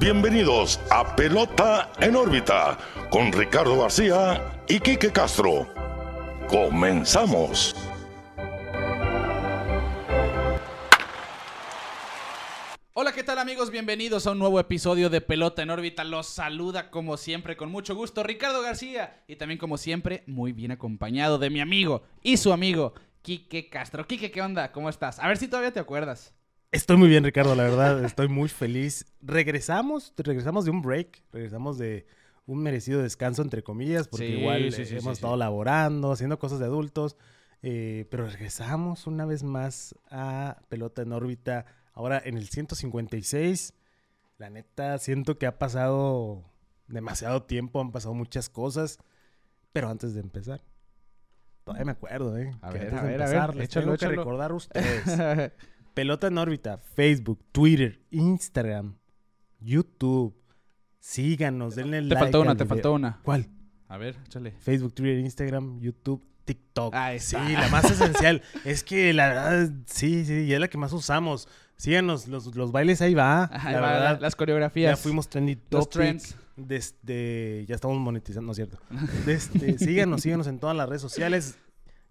Bienvenidos a Pelota en órbita con Ricardo García y Quique Castro. Comenzamos. Hola, ¿qué tal amigos? Bienvenidos a un nuevo episodio de Pelota en órbita. Los saluda como siempre con mucho gusto Ricardo García y también como siempre muy bien acompañado de mi amigo y su amigo Quique Castro. Quique, ¿qué onda? ¿Cómo estás? A ver si todavía te acuerdas. Estoy muy bien, Ricardo, la verdad. Estoy muy feliz. Regresamos, regresamos de un break, regresamos de un merecido descanso, entre comillas, porque Sí, igual sí, sí, hemos estado laborando, haciendo cosas de adultos. eh, pero regresamos una vez más a Pelota en órbita. Ahora en el 156. La neta, siento que ha pasado demasiado tiempo, han pasado muchas cosas. Pero antes de empezar, todavía me acuerdo, ¿eh? A que ver, antes a de ver, a ver, les échalo, tengo que échalo. recordar a ustedes. Pelota en órbita, Facebook, Twitter, Instagram, YouTube. Síganos, denle te like. faltó una, te video. faltó una. ¿Cuál? A ver, échale. Facebook, Twitter, Instagram, YouTube, TikTok. Ahí sí, la más esencial. es que la verdad, sí, sí, y es la que más usamos. Síganos, los, los bailes ahí va. La va, verdad, las coreografías. ya fuimos trendy Los trends. Desde, ya estamos monetizando, ¿no es cierto? Desde, síganos, síganos en todas las redes sociales.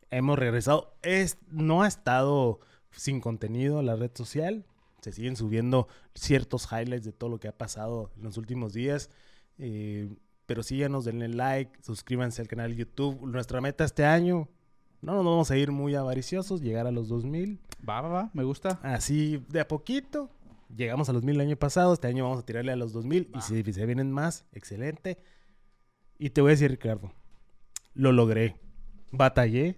Hemos regresado. Es, no ha estado sin contenido la red social. Se siguen subiendo ciertos highlights de todo lo que ha pasado en los últimos días. Eh, pero síganos, denle like, suscríbanse al canal de YouTube. Nuestra meta este año, no nos vamos a ir muy avariciosos, llegar a los 2000. Va, va, va, me gusta. Así de a poquito. Llegamos a los 1000 el año pasado, este año vamos a tirarle a los 2000 Va. y si se vienen más, excelente. Y te voy a decir, Ricardo, lo logré. Batallé,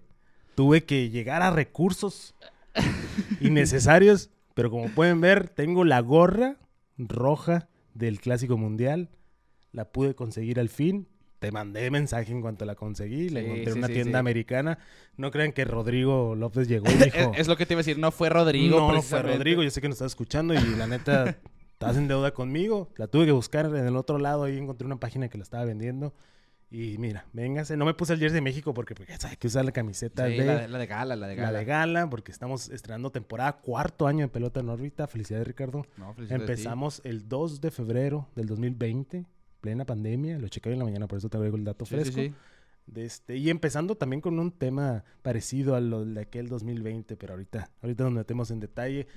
tuve que llegar a recursos innecesarios, pero como pueden ver, tengo la gorra roja del Clásico Mundial. La pude conseguir al fin. Te mandé mensaje en cuanto la conseguí. La Sí, encontré en sí, una sí, tienda americana. No crean que Rodrigo López llegó y dijo... Es, lo que te iba a decir, no fue Rodrigo. no, no fue. Rodrigo. Yo sé que nos estás escuchando y la neta, estás en deuda conmigo. La tuve que buscar en el otro lado. Ahí encontré una página que la estaba vendiendo. Y mira, véngase. No me puse el jersey de México porque, porque hay que usar la camiseta Sí, de, la, de- la de gala, la de la gala. de gala porque estamos estrenando temporada cuarto año de pelota en órbita. Felicidades, Ricardo. No, felicidades. Empezamos el 2 de febrero del 2020, plena pandemia. Lo chequé hoy en la mañana, por eso te traigo el dato sí, fresco. sí. De este, y empezando también con un tema parecido a lo de aquel 2020, pero ahorita, ahorita nos metemos en detalle.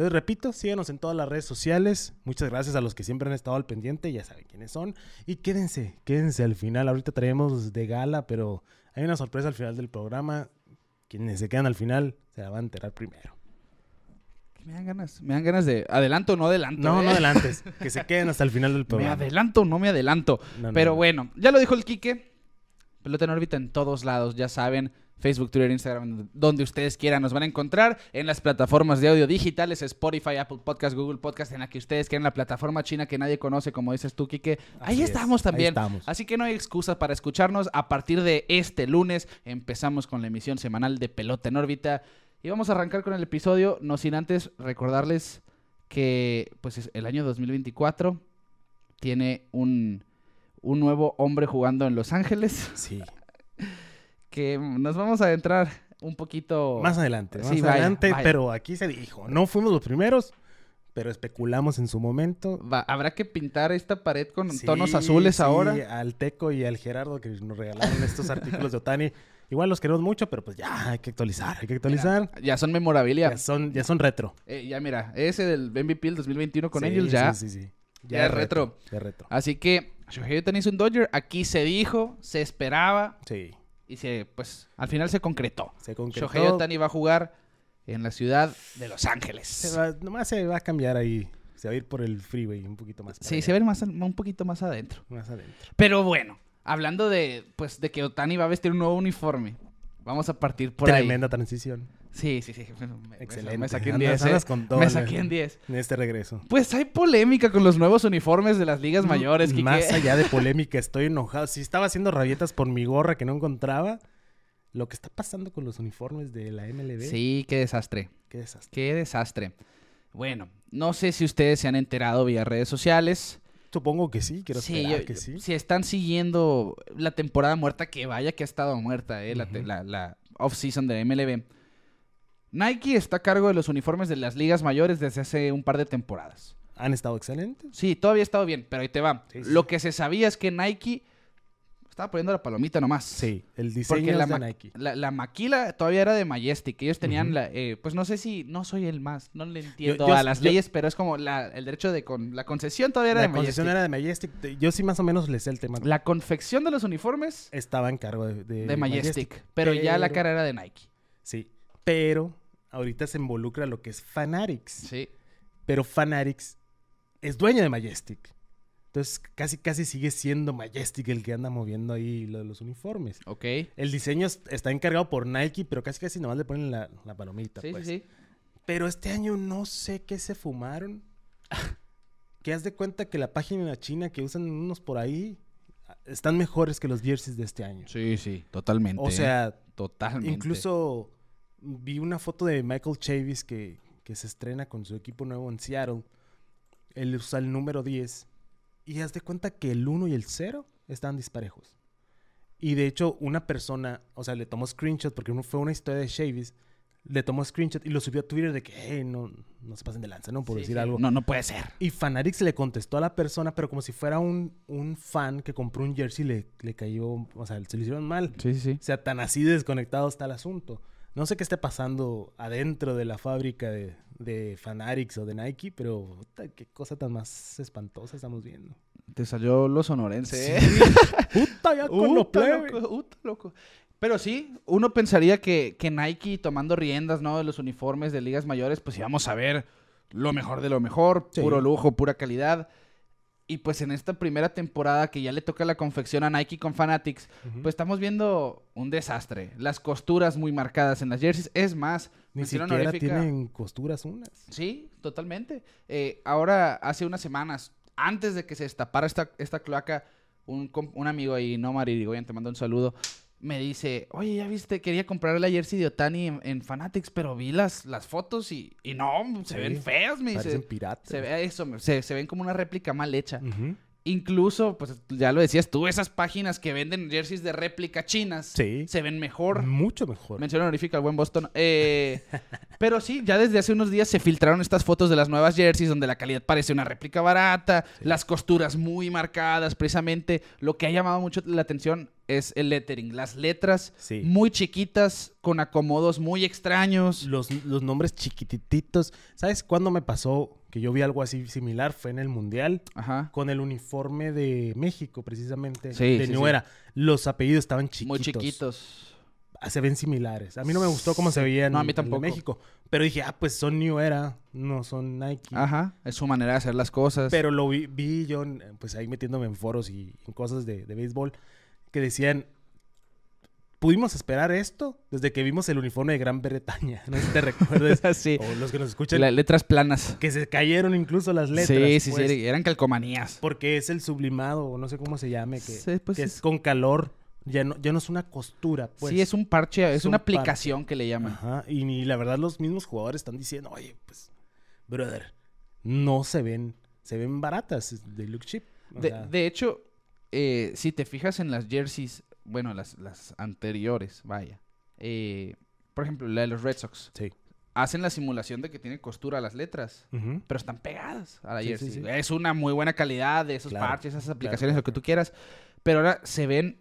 Entonces, repito, síganos en todas las redes sociales. Muchas gracias a los que siempre han estado al pendiente, ya saben quiénes son. Y quédense, quédense al final. Ahorita traemos de gala, pero hay una sorpresa al final del programa. Quienes se quedan al final se la van a enterar primero. Me dan ganas, me dan ganas de... ¿Adelanto o no adelanto? No, eh? no adelantes, que se queden hasta el final del ¿Me programa. adelanto o no me adelanto? No, no, Pero no. bueno, ya lo dijo el Quique. Pelota en órbita en todos lados, ya saben. Facebook, Twitter, Instagram, donde ustedes quieran nos van a encontrar. En las plataformas de audio digitales, Spotify, Apple Podcast, Google Podcast, en la que ustedes quieran, la plataforma china que nadie conoce, como dices tú, Quique. Ahí Así es, estamos ahí también. estamos. Así que no hay excusa para escucharnos. A partir de este lunes empezamos con la emisión semanal de Pelota en órbita. Y vamos a arrancar con el episodio, no sin antes recordarles que pues es- el año 2024 tiene un, un nuevo hombre jugando en Los Ángeles Sí, que nos vamos a adentrar un poquito Más adelante, más Sí, adelante, vaya. pero aquí se dijo, no fuimos los primeros, pero especulamos en su momento. Va- habrá que pintar esta pared con Sí, tonos azules sí, ahora. Al Teco y al Gerardo que nos regalaron estos artículos de Otani. Igual los queremos mucho, pero pues ya hay que actualizar, hay que actualizar. Ya son memorabilia. Ya son, ya son retro. Eh, ya mira, ese del MVP el 2021 con Sí, Angels ya. Sí, sí, sí. ya es retro. Ya retro. Así que Shohei Ohtani es un Dodger. Aquí se dijo, se esperaba Sí. Y se, pues, al final se concretó. Se concretó. Shohei Ohtani va a jugar en la ciudad de Los Ángeles. Se va- nomás se va a cambiar ahí. Se va a ir por el freeway un poquito más. Sí, allá, se ve más, un poquito más adentro. Más adentro. Pero bueno, hablando de, pues, de que Otani va a vestir un nuevo uniforme, vamos a partir por Tremenda transición. Sí, sí, sí. Me- Excelente. Me saqué en Andas- 10. andas eh. con todo Me saqué en 10. En este regreso. Pues hay polémica con los nuevos uniformes de las ligas mayores, Quique. Más allá de polémica, estoy enojado. Si estaba haciendo rabietas por mi gorra que no encontraba, lo que está pasando con los uniformes de la MLB, Sí, qué desastre. qué desastre. Qué desastre. Bueno, no sé si ustedes se han enterado vía redes sociales. Supongo que sí, quiero Sí, yo- que sí. Si están siguiendo la temporada muerta, que vaya que ha estado muerta, eh, la la, la off-season de MLB. Nike está a cargo de los uniformes de las ligas mayores desde hace un par de temporadas. han estado excelentes. Sí, todavía ha estado bien, pero ahí te va. Sí, sí, Lo que se sabía es que Nike estaba poniendo la palomita nomás. Sí, el Porque diseño la, es de Nike. la, la maquila todavía era de Majestic. Ellos tenían la... eh, pues no sé si... No soy el más. No le entiendo yo- a las yo- leyes, pero es como la, el derecho de... Con, la concesión todavía era La de concesión Majestic. era de Majestic. Yo sí más o menos le sé el tema. La confección de los uniformes Estaba en cargo de, de, de Majestic. Pero, ya la cara era de Nike. Sí, pero ahorita se involucra lo que es Fanatics. Sí. Pero Fanatics es dueño de Majestic. Entonces casi casi sigue siendo Majestic el que anda moviendo ahí lo de los uniformes. Ok. El diseño es- está encargado por Nike, pero casi casi nomás le ponen la, la palomita. Sí, pues. sí, sí. Pero este año no sé qué se fumaron. que haz de cuenta que la página china que usan unos por ahí están mejores que los jerseys de este año. Sí, sí. Totalmente. O ¿eh? sea, Totalmente. incluso vi una foto de Michael Chavis que, que se estrena con su equipo nuevo en Seattle. Él usa el número 10. Y haz de cuenta que el 1 y el 0 están disparejos. Y de hecho, una persona, o sea, le tomó screenshot porque no fue una historia de Chavis. Le tomó screenshot y lo subió a Twitter de que, hey, no, no se pasen de lanza, ¿no? Por Sí, decir sí. algo. No, no puede ser. Y Fanatics le contestó a la persona, pero como si fuera un, un fan que compró un jersey, le, le cayó, o sea, se le hicieron mal. Sí, sí, sí. O sea, tan así desconectado está el asunto. No sé qué esté pasando adentro de la fábrica de, de Fanatics o de Nike, pero puta, qué cosa tan más espantosa estamos viendo. Te salió lo sonorense, ¿eh? ¡Puta, ya con lo Uta, plebe! loco, uta, loco. Pero sí, uno pensaría que, que Nike tomando riendas, ¿no? De los uniformes de ligas mayores, pues íbamos a ver lo mejor de lo mejor, Sí. puro lujo, pura calidad. Y pues en esta primera temporada que ya le toca la confección a Nike con Fanatics, pues estamos viendo un desastre. Las costuras muy marcadas en las jerseys. Es más, Ni siquiera honorífica- tienen costuras unas. Sí, totalmente. Eh, ahora, hace unas semanas, antes de que se destapara esta, esta cloaca, un, un amigo ahí, Nomar Irigoyen, te mando un saludo, me dice, oye, ya viste, quería comprar la jersey de Otani en, en Fanatics, pero vi las, las fotos y, y no, se Sí, ven feas, me Parecen dice. piratas. Se ve eso, se, se ven como una réplica mal hecha. Incluso, pues ya lo decías tú, esas páginas que venden jerseys de réplica chinas Sí. se ven mejor. Mucho mejor. Mención honorífica al buen Boston. Eh, pero sí, ya desde hace unos días se filtraron estas fotos de las nuevas jerseys donde la calidad parece una réplica barata, las costuras muy marcadas, precisamente. Lo que ha llamado mucho la atención es el lettering, las letras Sí. muy chiquitas, con acomodos muy extraños. Los, los nombres chiquitititos. ¿Sabes cuándo me pasó que yo vi algo así similar? Fue en el Mundial. Ajá. Con el uniforme de México, precisamente. Sí, de sí, New. Era. Los apellidos estaban chiquitos. Muy chiquitos. Ah, Se ven similares. A mí no me gustó cómo se veían No, en. México. Pero dije, ah, pues son New Era, no son Nike. Ajá. Es su manera de hacer las cosas. Pero lo vi, vi yo, pues ahí metiéndome en foros y en cosas de, de béisbol, que decían, pudimos esperar esto desde que vimos el uniforme de Gran Bretaña. No sé si te recuerdas. sí. o los que nos escuchan, La- letras planas. que se cayeron incluso las letras. sí, sí, pues, sí. Eran calcomanías. Porque es el sublimado, o no sé cómo se llame, que, Sí, pues que es- es con calor. Ya no, ya no es una costura, pues. sí, es un parche, es, es una un parche. aplicación que le llaman. Ajá, y, la verdad los mismos jugadores están diciendo, oye, pues, brother, no se ven, se ven baratas de look cheap. De hecho, eh, si te fijas en las jerseys, bueno, las, las anteriores, vaya. eh, por ejemplo, la de los Red Sox. sí. Hacen la simulación de que tiene costura las letras, Ujú. pero están pegadas a la Sí, jersey. sí. Es una muy buena calidad de esos Claro, parches, esas aplicaciones, claro, lo que tú quieras. Pero ahora se ven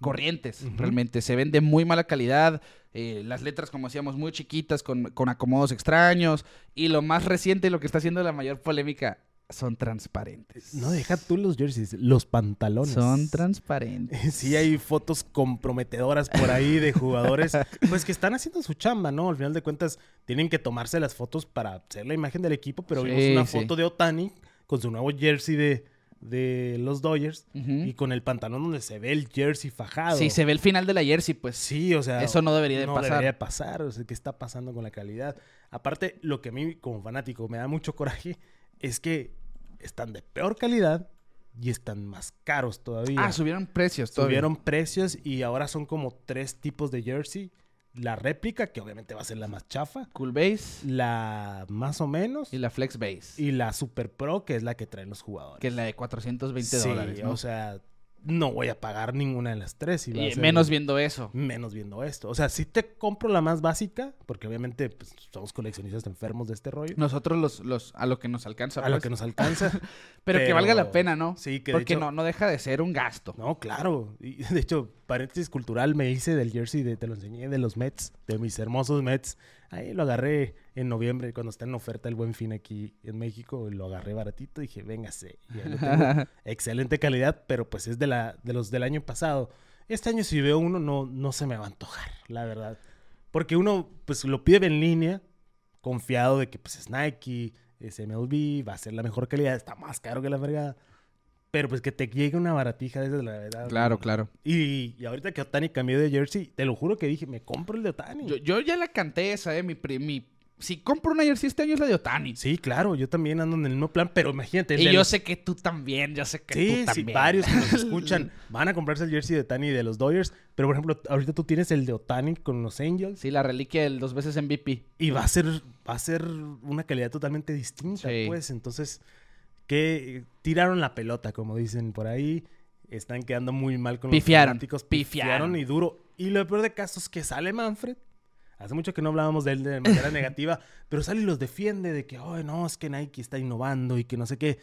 corrientes, Ujú. realmente. Se ven de muy mala calidad. eh, las letras, como decíamos, muy chiquitas, con, con acomodos extraños. Y lo más reciente, lo que está haciendo la mayor polémica, son transparentes. No, deja tú los jerseys, los pantalones. Son transparentes. Sí, hay fotos comprometedoras por ahí de jugadores, pues que están haciendo su chamba, ¿no? Al final de cuentas, tienen que tomarse las fotos para hacer la imagen del equipo, pero vimos una sí. foto de Otani con su nuevo jersey de, de los Dodgers y con el pantalón donde se ve el jersey fajado. Sí, se ve el final de la jersey, pues. Sí, o sea. Eso no debería de no pasar. debería de pasar. O sea, ¿qué está pasando con la calidad? Aparte, lo que a mí, como fanático, me da mucho coraje es que están de peor calidad y están más caros todavía. Ah, subieron precios todavía. Subieron precios y ahora son como tres tipos de jersey. La réplica, que obviamente va a ser la más chafa. Cool Base La más o menos. y la Flex Base. Y la Super Pro, que es la que traen los jugadores. Que es la de 420 Sí, dólares. ¿no? o sea, no voy a pagar ninguna de las tres. Y, menos viendo eso. Menos viendo esto. O sea, si te compro la más básica, porque obviamente pues, somos coleccionistas enfermos de este rollo. Nosotros los, los a lo que nos alcanza. A lo pues. que nos alcanza. pero, que valga la pena, ¿no? Sí, que Porque no, no deja de ser un gasto. No, claro. Y de hecho, paréntesis cultural me hice del jersey, de, te lo enseñé, de los Mets, de mis hermosos Mets. Ahí lo agarré en noviembre, cuando está en oferta el buen fin aquí en México. Lo agarré baratito y dije, véngase. Excelente calidad, pero pues es de, la, de los del año pasado. Este año si veo uno no, no se me va a antojar, la verdad. Porque uno pues lo pide en línea, confiado de que pues es Nike, es MLB, va a ser la mejor calidad, está más caro que la verga. Pero pues que te llegue una baratija desde la verdad. Claro, claro. Y, y, ahorita que Otani cambió de jersey, te lo juro que dije, me compro el de Otani. Yo, yo ya la canté esa, eh, mi, mi si compro una jersey este año es la de Otani. Sí, claro, yo también ando en el mismo plan, pero imagínate. Y yo sé que tú también, ya sé que tú también. Sí, varios que nos escuchan van a comprarse el jersey de Otani de los Dodgers, pero por ejemplo, ahorita tú tienes el de Otani con los Angels. Sí, la reliquia del dos veces MVP. Y va a ser, va a ser una calidad totalmente distinta, pues. Entonces, que tiraron la pelota, como dicen por ahí. Están quedando muy mal con los fanáticos. Pifiaron. Pifiaron y duro. Y lo peor de caso es que sale Manfred Hace mucho que no hablábamos de él de manera negativa, pero sale y los defiende de que, oye, no, es que Nike está innovando y que no sé qué.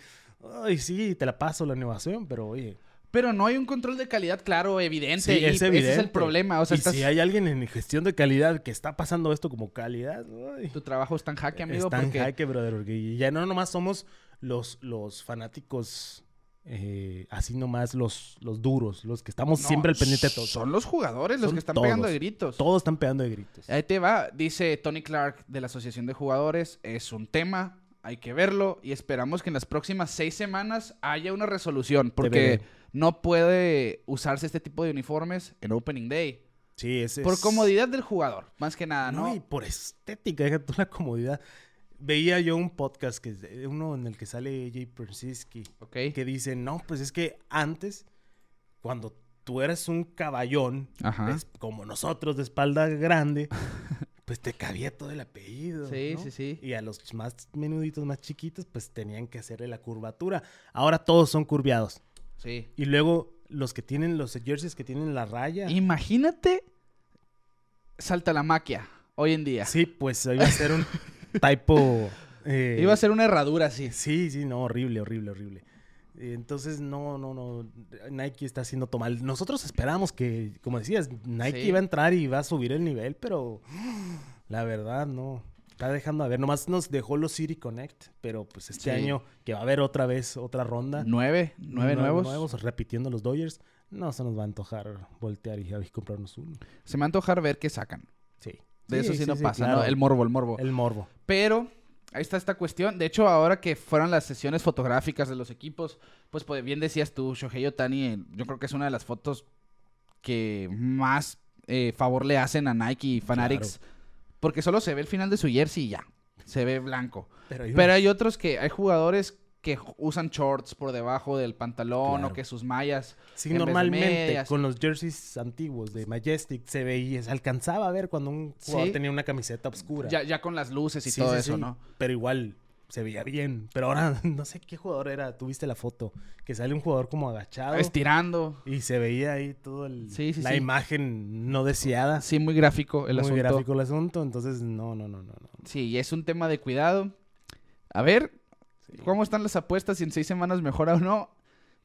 Ay, sí, te la paso la innovación, pero oye. Pero no hay un control de calidad claro, evidente. y Ese es el problema. O sea, y si hay alguien en gestión de calidad que está pasando esto como calidad, tu trabajo está en jaque, amigo. Está en jaque, brother. Porque ya no nomás somos los, los fanáticos eh, así nomás los, los duros, los que estamos siempre al pendiente de todo. Son los jugadores los que están pegando de gritos. Todos están pegando de gritos. Ahí te va, dice Tony Clark de la Asociación de Jugadores, es un tema, hay que verlo y esperamos que en las próximas seis semanas haya una resolución, porque no puede usarse este tipo de uniformes en Opening Day. Sí, es, Por comodidad del jugador, más que nada, ¿no? y por estética, deja toda la comodidad veía yo un podcast, que uno en el que sale Jay Persiski, que dice, no, pues es que antes, cuando tú eras un caballón, como nosotros de espalda grande, pues te cabía todo el apellido. Sí, sí, sí. Y a los más menuditos, más chiquitos, pues tenían que hacerle la curvatura. Ahora todos son curviados. Sí. Y luego los que tienen los jerseys que tienen la raya. Imagínate, salta la maquia hoy en día. Sí, pues iba a ser un typo. Eh, Iba a ser una herradura, sí. Sí, sí, no, horrible, horrible, horrible. Entonces, no, no, no. Nike está haciendo todo mal. Nosotros esperamos que, como decías, Nike iba a entrar y iba a subir el nivel, pero la verdad, no. Está dejando a ver. Nomás nos dejó los City Connect, pero pues este año que va a haber otra vez otra ronda. Nueve, nueve, nuevos. nuevos. Repitiendo los Dodgers. No se nos va a antojar voltear y, y comprarnos uno. Se me va a antojar ver qué sacan. Sí. De eso sí, no pasa, ¿no? El morbo, el morbo. El morbo. Pero ahí está esta cuestión. De hecho, ahora que fueron las sesiones fotográficas de los equipos, pues, pues bien decías tú, Shohei Otani, yo creo que es una de las fotos que más eh, favor le hacen a Nike y Fanatics. Porque solo se ve el final de su jersey y ya. Se ve blanco. Pero hay otros que, hay jugadores que usan shorts por debajo del pantalón o que sus mallas. Sí, normalmente con los jerseys antiguos de Majestic se veía, se alcanzaba a ver cuando un jugador tenía una camiseta oscura. Ya, ya con las luces y todo eso, ¿no? Pero igual se veía bien. Pero ahora no sé qué jugador era. Tuviste la foto que sale un jugador como agachado, estirando y se veía ahí todo el la imagen no deseada. Sí, muy gráfico el asunto. Muy gráfico el asunto. Entonces no, no, no, no, no. Sí, es un tema de cuidado. A ver, ¿Cómo están las apuestas? Si en seis semanas mejora o no.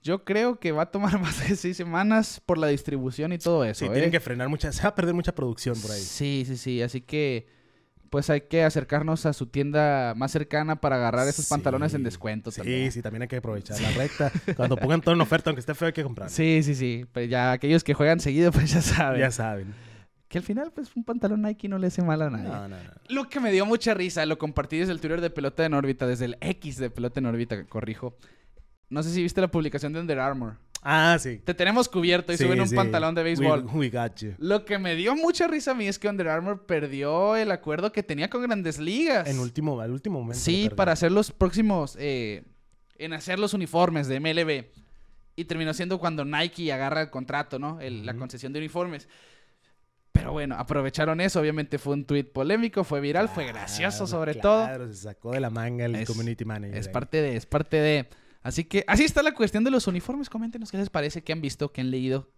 Yo creo que va a tomar más de seis semanas por la distribución y todo eso. Sí, tienen ¿eh? que frenar mucha, se va a perder mucha producción por ahí. Sí, sí, sí. Así que, pues hay que acercarnos a su tienda más cercana para agarrar esos pantalones en descuento. Sí, también. sí, también hay que aprovechar la recta. Cuando pongan todo en oferta, aunque esté feo, hay que comprar. Sí, sí, sí. Pues ya aquellos que juegan seguido, pues ya saben. Ya saben. Que al final, pues, un pantalón Nike no le hace mal a nadie. No, no, no. Lo que me dio mucha risa, lo compartí desde el Twitter de Pelota en órbita, desde el X de Pelota en órbita, corrijo. No sé si viste la publicación de Under Armour. Ah, sí. Te tenemos cubierto y suben un pantalón de béisbol. We, got you. Lo que me dio mucha risa a mí es que Under Armour perdió el acuerdo que tenía con Grandes Ligas. En último, al último momento. Sí, para hacer los próximos, eh, en hacer los uniformes de MLB. Y terminó siendo cuando Nike agarra el contrato, ¿no? La concesión de uniformes. Pero bueno, aprovecharon eso. Obviamente fue un tweet polémico, fue viral, fue gracioso sobre todo. Claro, se sacó de la manga el community manager. Es parte de, es parte de. Así que así está la cuestión de los uniformes. Coméntenos qué les parece, qué han visto, qué han leído,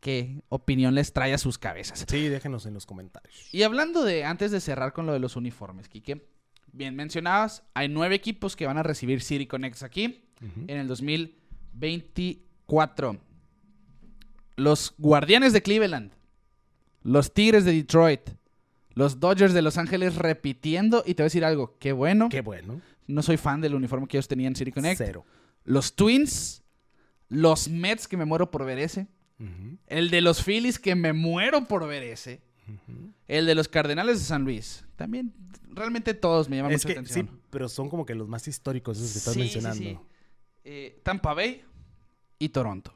qué opinión les trae a sus cabezas. Sí, déjenos en los comentarios. Y hablando de, antes de cerrar con lo de los uniformes, Kike, bien mencionabas, hay nueve equipos que van a recibir City Connects aquí Ujú. en el 2024. Los Guardianes de Cleveland, los Tigres de Detroit, los Dodgers de Los Ángeles repitiendo, y te voy a decir algo, qué bueno, Qué bueno. no soy fan del uniforme que ellos tenían en City Connect. Cero. Los Twins, los Mets, que me muero por ver ese, el de los Phillies, que me muero por ver ese, el de los Cardenales de San Luis, también, realmente todos me llaman Es mucha que atención. sí, pero son como que los más históricos esos que estás Sí, sí, mencionando. sí. Eh, Tampa Bay y Toronto.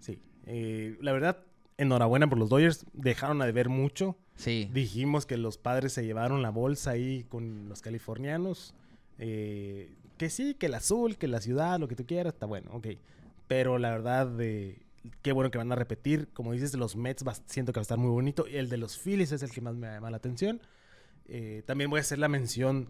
Sí. Eh, la verdad, enhorabuena por los Dodgers. Dejaron a deber mucho. Sí. Dijimos que los padres se llevaron la bolsa ahí con los californianos. Eh, que sí, que el azul, que la ciudad, lo que tú quieras, está bueno, ok. Pero la verdad, eh, qué bueno que van a repetir. Como dices, de los Mets va- siento que va a estar muy bonito. Y el de los Phillies es el que más me llama la atención. Eh, también voy a hacer la mención,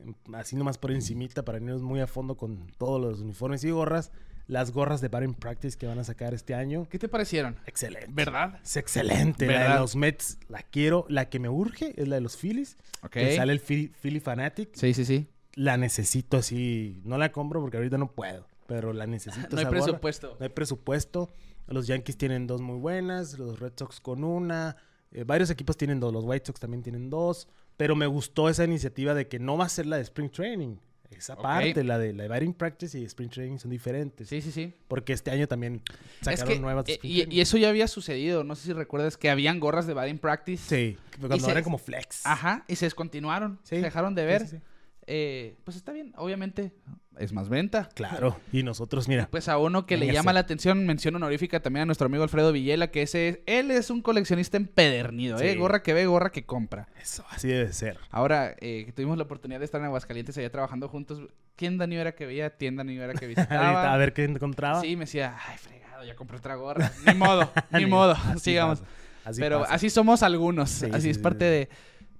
eh, así nomás por encimita, para irnos muy a fondo con todos los uniformes y gorras. Las gorras de Batting Practice que van a sacar este año. ¿Qué te parecieron? Excelente. ¿Verdad? Es excelente. La de los Mets la quiero. La que me urge es la de los Phillies. Ok. Que sale el Philly, Philly Fanatic. Sí, sí, sí. La necesito así. No la compro porque ahorita no puedo. Pero la necesito. No hay presupuesto. No hay presupuesto. Los Yankees tienen dos muy buenas. Los Red Sox con una. eh, varios equipos tienen dos. Los White Sox también tienen dos. Pero me gustó esa iniciativa de que no va a ser la de Spring Training. Esa parte, la de la de Batting Practice y Spring Training son diferentes. Sí, sí, sí. Porque este año también Es sacaron que, nuevas. eh, y, eso ya había sucedido. No sé si recuerdas que habían gorras de batting practice. Sí, cuando eran como flex. Ajá, y se descontinuaron. Sí, Se dejaron de ver. sí, sí. Eh, pues está bien, obviamente. Es más venta. Claro. Y nosotros, mira. Pues a uno que le llama la atención, mención honorífica también a nuestro amigo Alfredo Villela, que ese es- él es un coleccionista empedernido, ¿eh? Gorra que ve, gorra que compra. Eso, así debe ser. Ahora eh, que tuvimos la oportunidad de estar en Aguascalientes allá trabajando juntos, tienda ni era que veía, tienda ni era que visitaba. a ver qué encontraba. Sí, me decía, ay, fregado, ya compré otra gorra. Ni modo, ni modo, sigamos. así Pero pasa. así somos algunos, Sí, así sí, es parte de...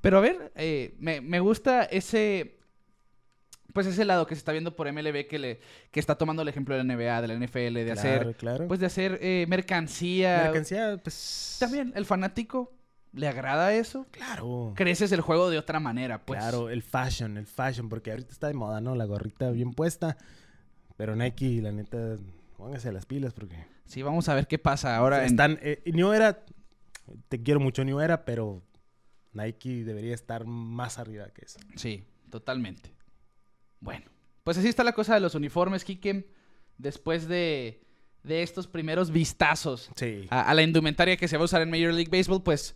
Pero a ver, eh, me, me gusta ese... Pues ese lado que se está viendo por MLB que, le, que está tomando el ejemplo de la NBA, de la NFL, de Claro, hacer... claro. Pues de hacer eh, mercancía. Mercancía, pues. También, el fanático, ¿le agrada eso? Claro. Creces el juego de otra manera, pues. Claro, el fashion, el fashion, porque ahorita está de moda, ¿no? La gorrita bien puesta. Pero Nike, la neta, póngase las pilas porque. Sí, vamos a ver qué pasa ahora. en- están. Eh, New Era, te quiero mucho, New Era, pero Nike debería estar más arriba que eso. Sí, totalmente. Bueno, pues así está la cosa de los uniformes, Kike. Después de, de estos primeros vistazos Sí. a, a la indumentaria que se va a usar en Major League Baseball, pues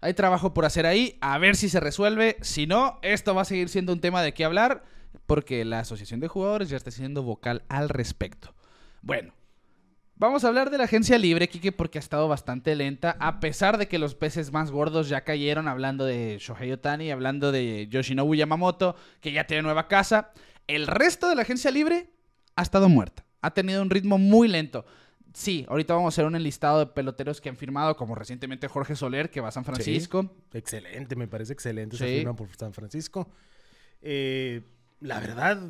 hay trabajo por hacer ahí. A ver si se resuelve. Si no, esto va a seguir siendo un tema de qué hablar, porque la Asociación de Jugadores ya está siendo vocal al respecto. Bueno, vamos a hablar de la agencia libre, Kike, porque ha estado bastante lenta, a pesar de que los peces más gordos ya cayeron, hablando de Shohei Otani, hablando de Yoshinobu Yamamoto, que ya tiene nueva casa. El resto de la agencia libre ha estado muerta. Ha tenido un ritmo muy lento. Sí, ahorita vamos a hacer un enlistado de peloteros que han firmado, como recientemente Jorge Soler, que va a San Francisco. Excelente, me parece excelente esa Sí. firma por San Francisco. Eh, la verdad,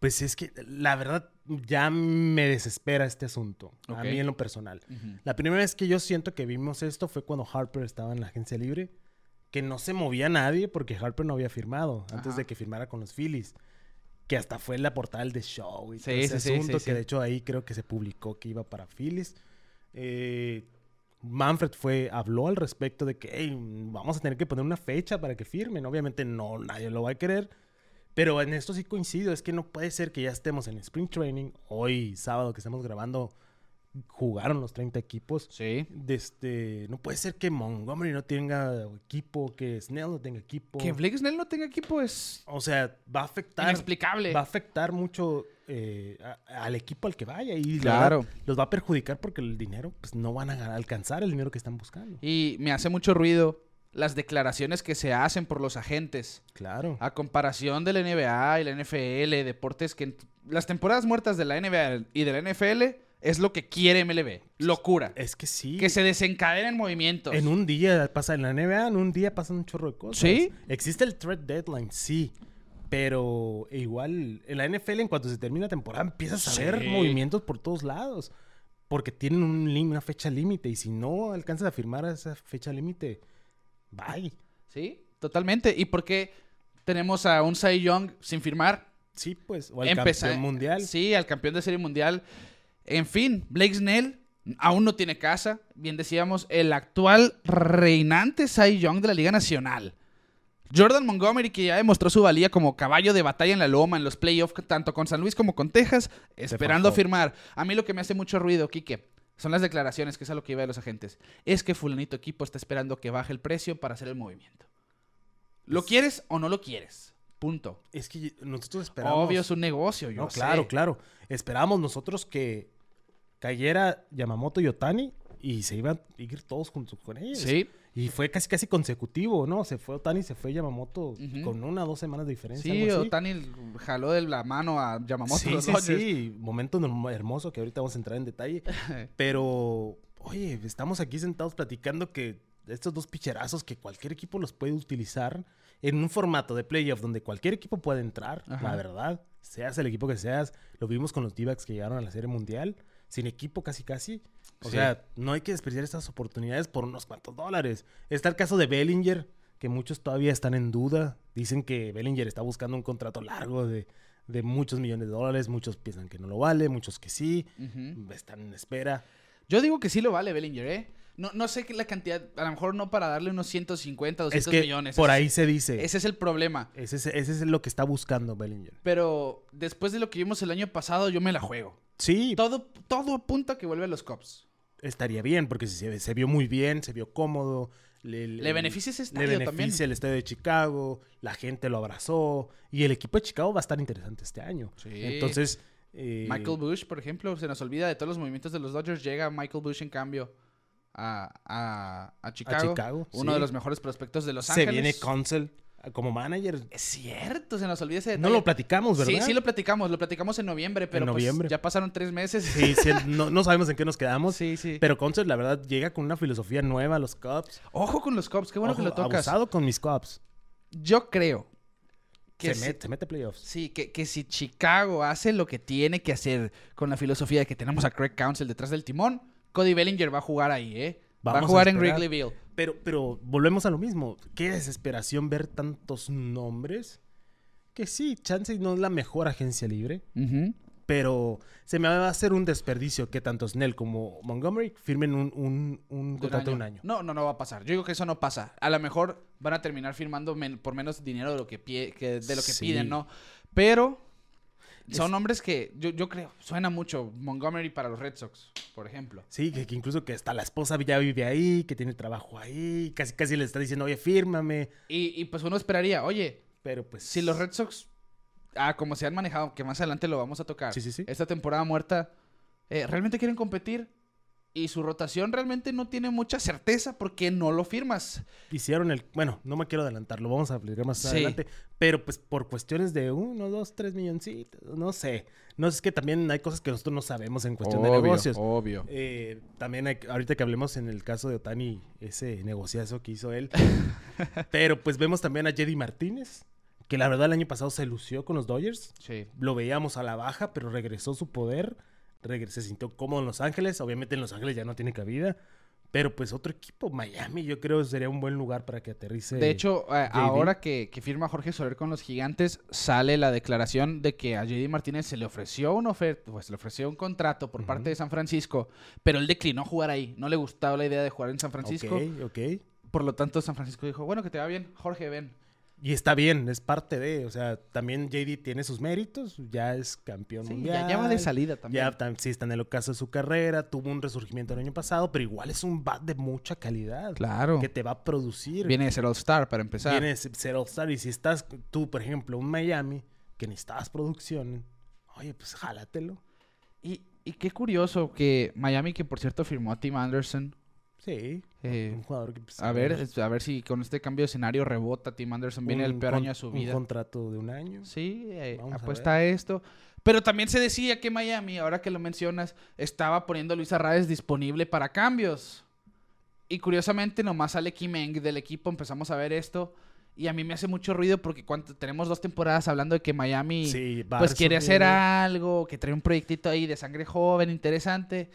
pues es que la verdad ya me desespera este asunto, a mí en lo personal. La primera vez que yo siento que vimos esto fue cuando Harper estaba en la agencia libre, que no se movía nadie porque Harper no había firmado antes Ajá. de que firmara con los Phillies. Que hasta fue la portada del The Show y todo Sí, ese sí, asunto, sí, que de hecho ahí creo que se publicó que iba para Phillies. Eh, Manfred fue, habló al respecto de que "Ey, vamos a tener que poner una fecha para que firmen. Obviamente no, nadie lo va a querer. Pero en esto sí coincido, es que no puede ser que ya estemos en Spring Training. Hoy, sábado que estamos grabando, jugaron los 30 equipos. Sí. De este, no puede ser que Montgomery no tenga equipo, que Snell no tenga equipo. Que Blake Snell no tenga equipo es O sea, va a afectar, inexplicable. va a afectar mucho eh, a- al equipo al que vaya y la Claro. verdad, los va a perjudicar porque el dinero, pues no van a alcanzar el dinero que están buscando. Y me hace mucho ruido las declaraciones que se hacen por los agentes. Claro. A comparación de la NBA y la NFL, deportes que las temporadas muertas de la NBA y de la NFL es lo que quiere MLB. Locura. Es que sí. Que se desencadenen movimientos. En un día pasa en la NBA, en un día pasan un chorro de cosas. ¿Sí? Existe el trade deadline, sí. Pero igual, en la NFL, en cuanto se termina la temporada, empiezas a Sí. ver movimientos por todos lados. Porque tienen un una fecha límite. Y si no alcanzas a firmar a esa fecha límite, bye. Sí, totalmente. ¿Y por qué tenemos a un Cy Young sin firmar? Sí, pues. O al Empeza- campeón mundial. Sí, al campeón de serie mundial. En fin, Blake Snell aún no tiene casa. Bien decíamos, el actual reinante Cy Young de la Liga Nacional. Jordan Montgomery, que ya demostró su valía como caballo de batalla en la loma, en los playoffs, tanto con San Luis como con Texas, esperando firmar. A mí lo que me hace mucho ruido, Quique, son las declaraciones, que es a lo que iba de los agentes. Es que fulanito equipo está esperando que baje el precio para hacer el movimiento. ¿Lo Es- quieres o no lo quieres? Punto. Es que nosotros esperamos. Obvio, es un negocio, yo No, sé. claro, claro. Esperábamos nosotros que cayera Yamamoto y Otani y se iban a ir todos juntos con ellos. Sí, Y fue casi casi consecutivo, ¿no? Se fue Otani, se fue Yamamoto con una o dos semanas de diferencia. sí. Otani jaló de la mano a Yamamoto. Sí, sí, sí. Momento hermoso que ahorita vamos a entrar en detalle. Pero, oye, estamos aquí sentados platicando que estos dos picherazos que cualquier equipo los puede utilizar en un formato de playoff donde cualquier equipo puede entrar, Ajá. la verdad. Seas el equipo que seas. Lo vimos con los d que llegaron a la Serie Mundial. Sin equipo casi casi. O Sí. sea, no hay que desperdiciar estas oportunidades por unos cuantos dólares. Está el caso de Bellinger, que muchos todavía están en duda. Dicen que Bellinger está buscando un contrato largo de, de muchos millones de dólares. Muchos piensan que no lo vale, muchos que sí. Están en espera. Yo digo que sí lo vale Bellinger, ¿eh? No, no sé qué la cantidad, a lo mejor no para darle unos 150, 200 Es que millones. por ahí se dice. Ese es el problema. Ese, es, ese es lo que está buscando Bellinger. Pero después de lo que vimos el año pasado, yo me la juego. Sí, Todo, todo apunta a que vuelve a los Cubs. estaría bien, porque se, se vio muy bien, se vio cómodo. Le, Le beneficia ese le estadio beneficia también. el estadio de Chicago, la gente lo abrazó. Y el equipo de Chicago va a estar interesante este año. Sí. Entonces. Eh, Michael Bush, por ejemplo, se nos olvida de todos los movimientos de los Dodgers. Llega Michael Bush en cambio a, a, a Chicago. Chicago, uno sí. de los mejores prospectos de Los se Ángeles. viene Consel como manager. Es cierto, se nos olvida ese No detalle. lo platicamos, ¿verdad? Sí, sí lo platicamos. Lo platicamos en noviembre, pero pues noviembre. ya pasaron tres meses. Sí, sí, no, no sabemos en qué nos quedamos. sí, sí. Pero Consel, la verdad, llega con una filosofía nueva a los Cubs. Ojo con los Cubs, qué bueno que lo tocas. abusado con mis Cubs. Yo creo que Se, si, mete, se mete playoffs. sí, que, que si Chicago hace lo que tiene que hacer con la filosofía de que tenemos a Craig Counsell detrás del timón, Cody Bellinger va a jugar ahí, ¿eh? va a Vamos a jugar en. Wrigleyville. Pero, pero volvemos a lo mismo. Qué desesperación ver tantos nombres. Que sí, Chance no es la mejor agencia libre. Ujú. Pero se me va a hacer un desperdicio que tanto Snell como Montgomery firmen un, un, un contrato de un año. No, no, no va a pasar. Yo digo que eso no pasa. A lo mejor van a terminar firmando men- por menos dinero de lo que, pie- que- de lo que Sí. piden, ¿no? Pero son Es- hombres que yo, yo creo, suena mucho Montgomery para los Red Sox, por ejemplo. Sí, que, que incluso que hasta la esposa ya vive ahí, que tiene trabajo ahí, casi casi le está diciendo, oye, fírmame. Y, y pues uno esperaría, oye, Pero pues. si los Red Sox, ah, como se han manejado, que más adelante lo vamos a tocar, Sí, sí, sí. esta temporada muerta, eh, realmente quieren competir y su rotación realmente no tiene mucha certeza porque no lo firmas. Hicieron el. Bueno, no me quiero adelantar, lo vamos a explicar más Sí. adelante. Pero pues por cuestiones de uno, dos, tres milloncitos, no sé. No es que también hay cosas que nosotros no sabemos en cuestión de negocios. Obvio. Eh, también hay, ahorita que hablemos en el caso de Otani, ese negociazo que hizo él. Pero pues vemos también a Jedi Martínez, que la verdad el año pasado se lució con los Dodgers. Sí. Lo veíamos a la baja, pero regresó su poder. Se sintió cómodo en Los Ángeles. Obviamente en Los Ángeles ya no tiene cabida. Pero pues otro equipo, Miami, yo creo sería un buen lugar para que aterrice. De hecho, eh, ahora que, que firma Jorge Soler con los gigantes, sale la declaración de que a JD Martínez se le ofreció una oferta, pues se le ofreció un contrato por parte de San Francisco, pero él declinó jugar ahí. No le gustaba la idea de jugar en San Francisco. Ok, ok. Por lo tanto, San Francisco dijo, bueno, que te va bien, Jorge, ven. Y está bien, es parte de. O sea, también JD tiene sus méritos. Ya es campeón Sí, mundial. ya, ya va de salida también. Ya tam- sí está en el ocaso de su carrera, tuvo un resurgimiento el año pasado, pero igual es un bat de mucha calidad. Claro. Que te va a producir. Viene de ser All-Star para empezar. Viene de ser All-Star. Y si estás tú, por ejemplo, en Miami, que necesitas producción, oye, pues jálatelo. Y, y qué curioso que Miami, que por cierto firmó a Tim Anderson, Sí. Eh, un jugador que pues, a ver, a ver si con este cambio de escenario rebota Tim Anderson. Viene el un peor con- año de su Un vida. contrato de un año. Sí, eh, a apuesta a, esto. Pero también se decía que Miami, ahora que lo mencionas, estaba poniendo a Luis Arraez disponible para cambios. Y curiosamente, nomás sale Kim Eng del equipo, empezamos a ver esto. Y a mí me hace mucho ruido porque cuando tenemos dos temporadas hablando de que Miami Sí, pues quiere hacer algo, que trae un proyectito ahí de sangre joven, interesante.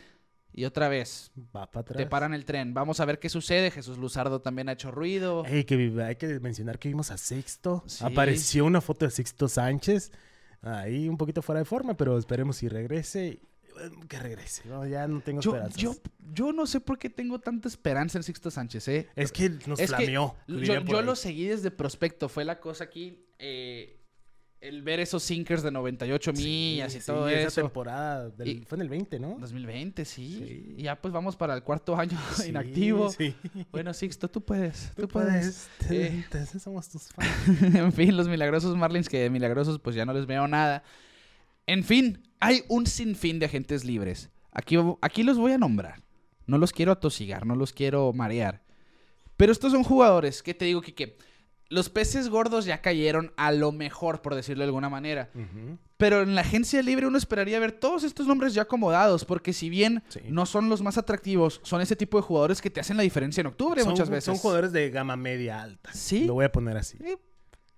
Y otra vez, Va para atrás. te paran el tren. Vamos a ver qué sucede. Jesús Luzardo también ha hecho ruido. Ey, que hay que mencionar que vimos a Sixto. Sí. Apareció una foto de Sixto Sánchez. Ahí un poquito fuera de forma, pero esperemos si regrese. Eh, Que regrese. No, ya no tengo Yo, esperanzas. yo, yo no sé por qué tengo tanta esperanza en Sixto Sánchez, ¿eh? Es que nos Es que flameó. Yo, dirían por yo ahí. lo seguí desde prospecto. Fue la cosa aquí. eh, el ver esos sinkers de 98 millas Sí, y sí, todo esa eso. temporada. del- Y- fue en el 20, ¿no? 2020, sí. Sí. Y ya pues vamos para el cuarto año inactivo. Sí. Bueno, Sixto, tú puedes. Tú, Tú puedes. puedes. Eh. Somos tus fans. en fin, los milagrosos Marlins, que de milagrosos pues ya no les veo nada. En fin, hay un sinfín de agentes libres. Aquí, aquí los voy a nombrar. No los quiero atosigar, no los quiero marear. Pero estos son jugadores que te digo que, que los peces gordos ya cayeron a lo mejor, por decirlo de alguna manera. Pero en la agencia libre uno esperaría ver todos estos nombres ya acomodados, porque si bien Sí. no son los más atractivos, son ese tipo de jugadores que te hacen la diferencia en octubre Son- muchas veces. Son jugadores de gama media alta. Sí. Lo voy a poner así.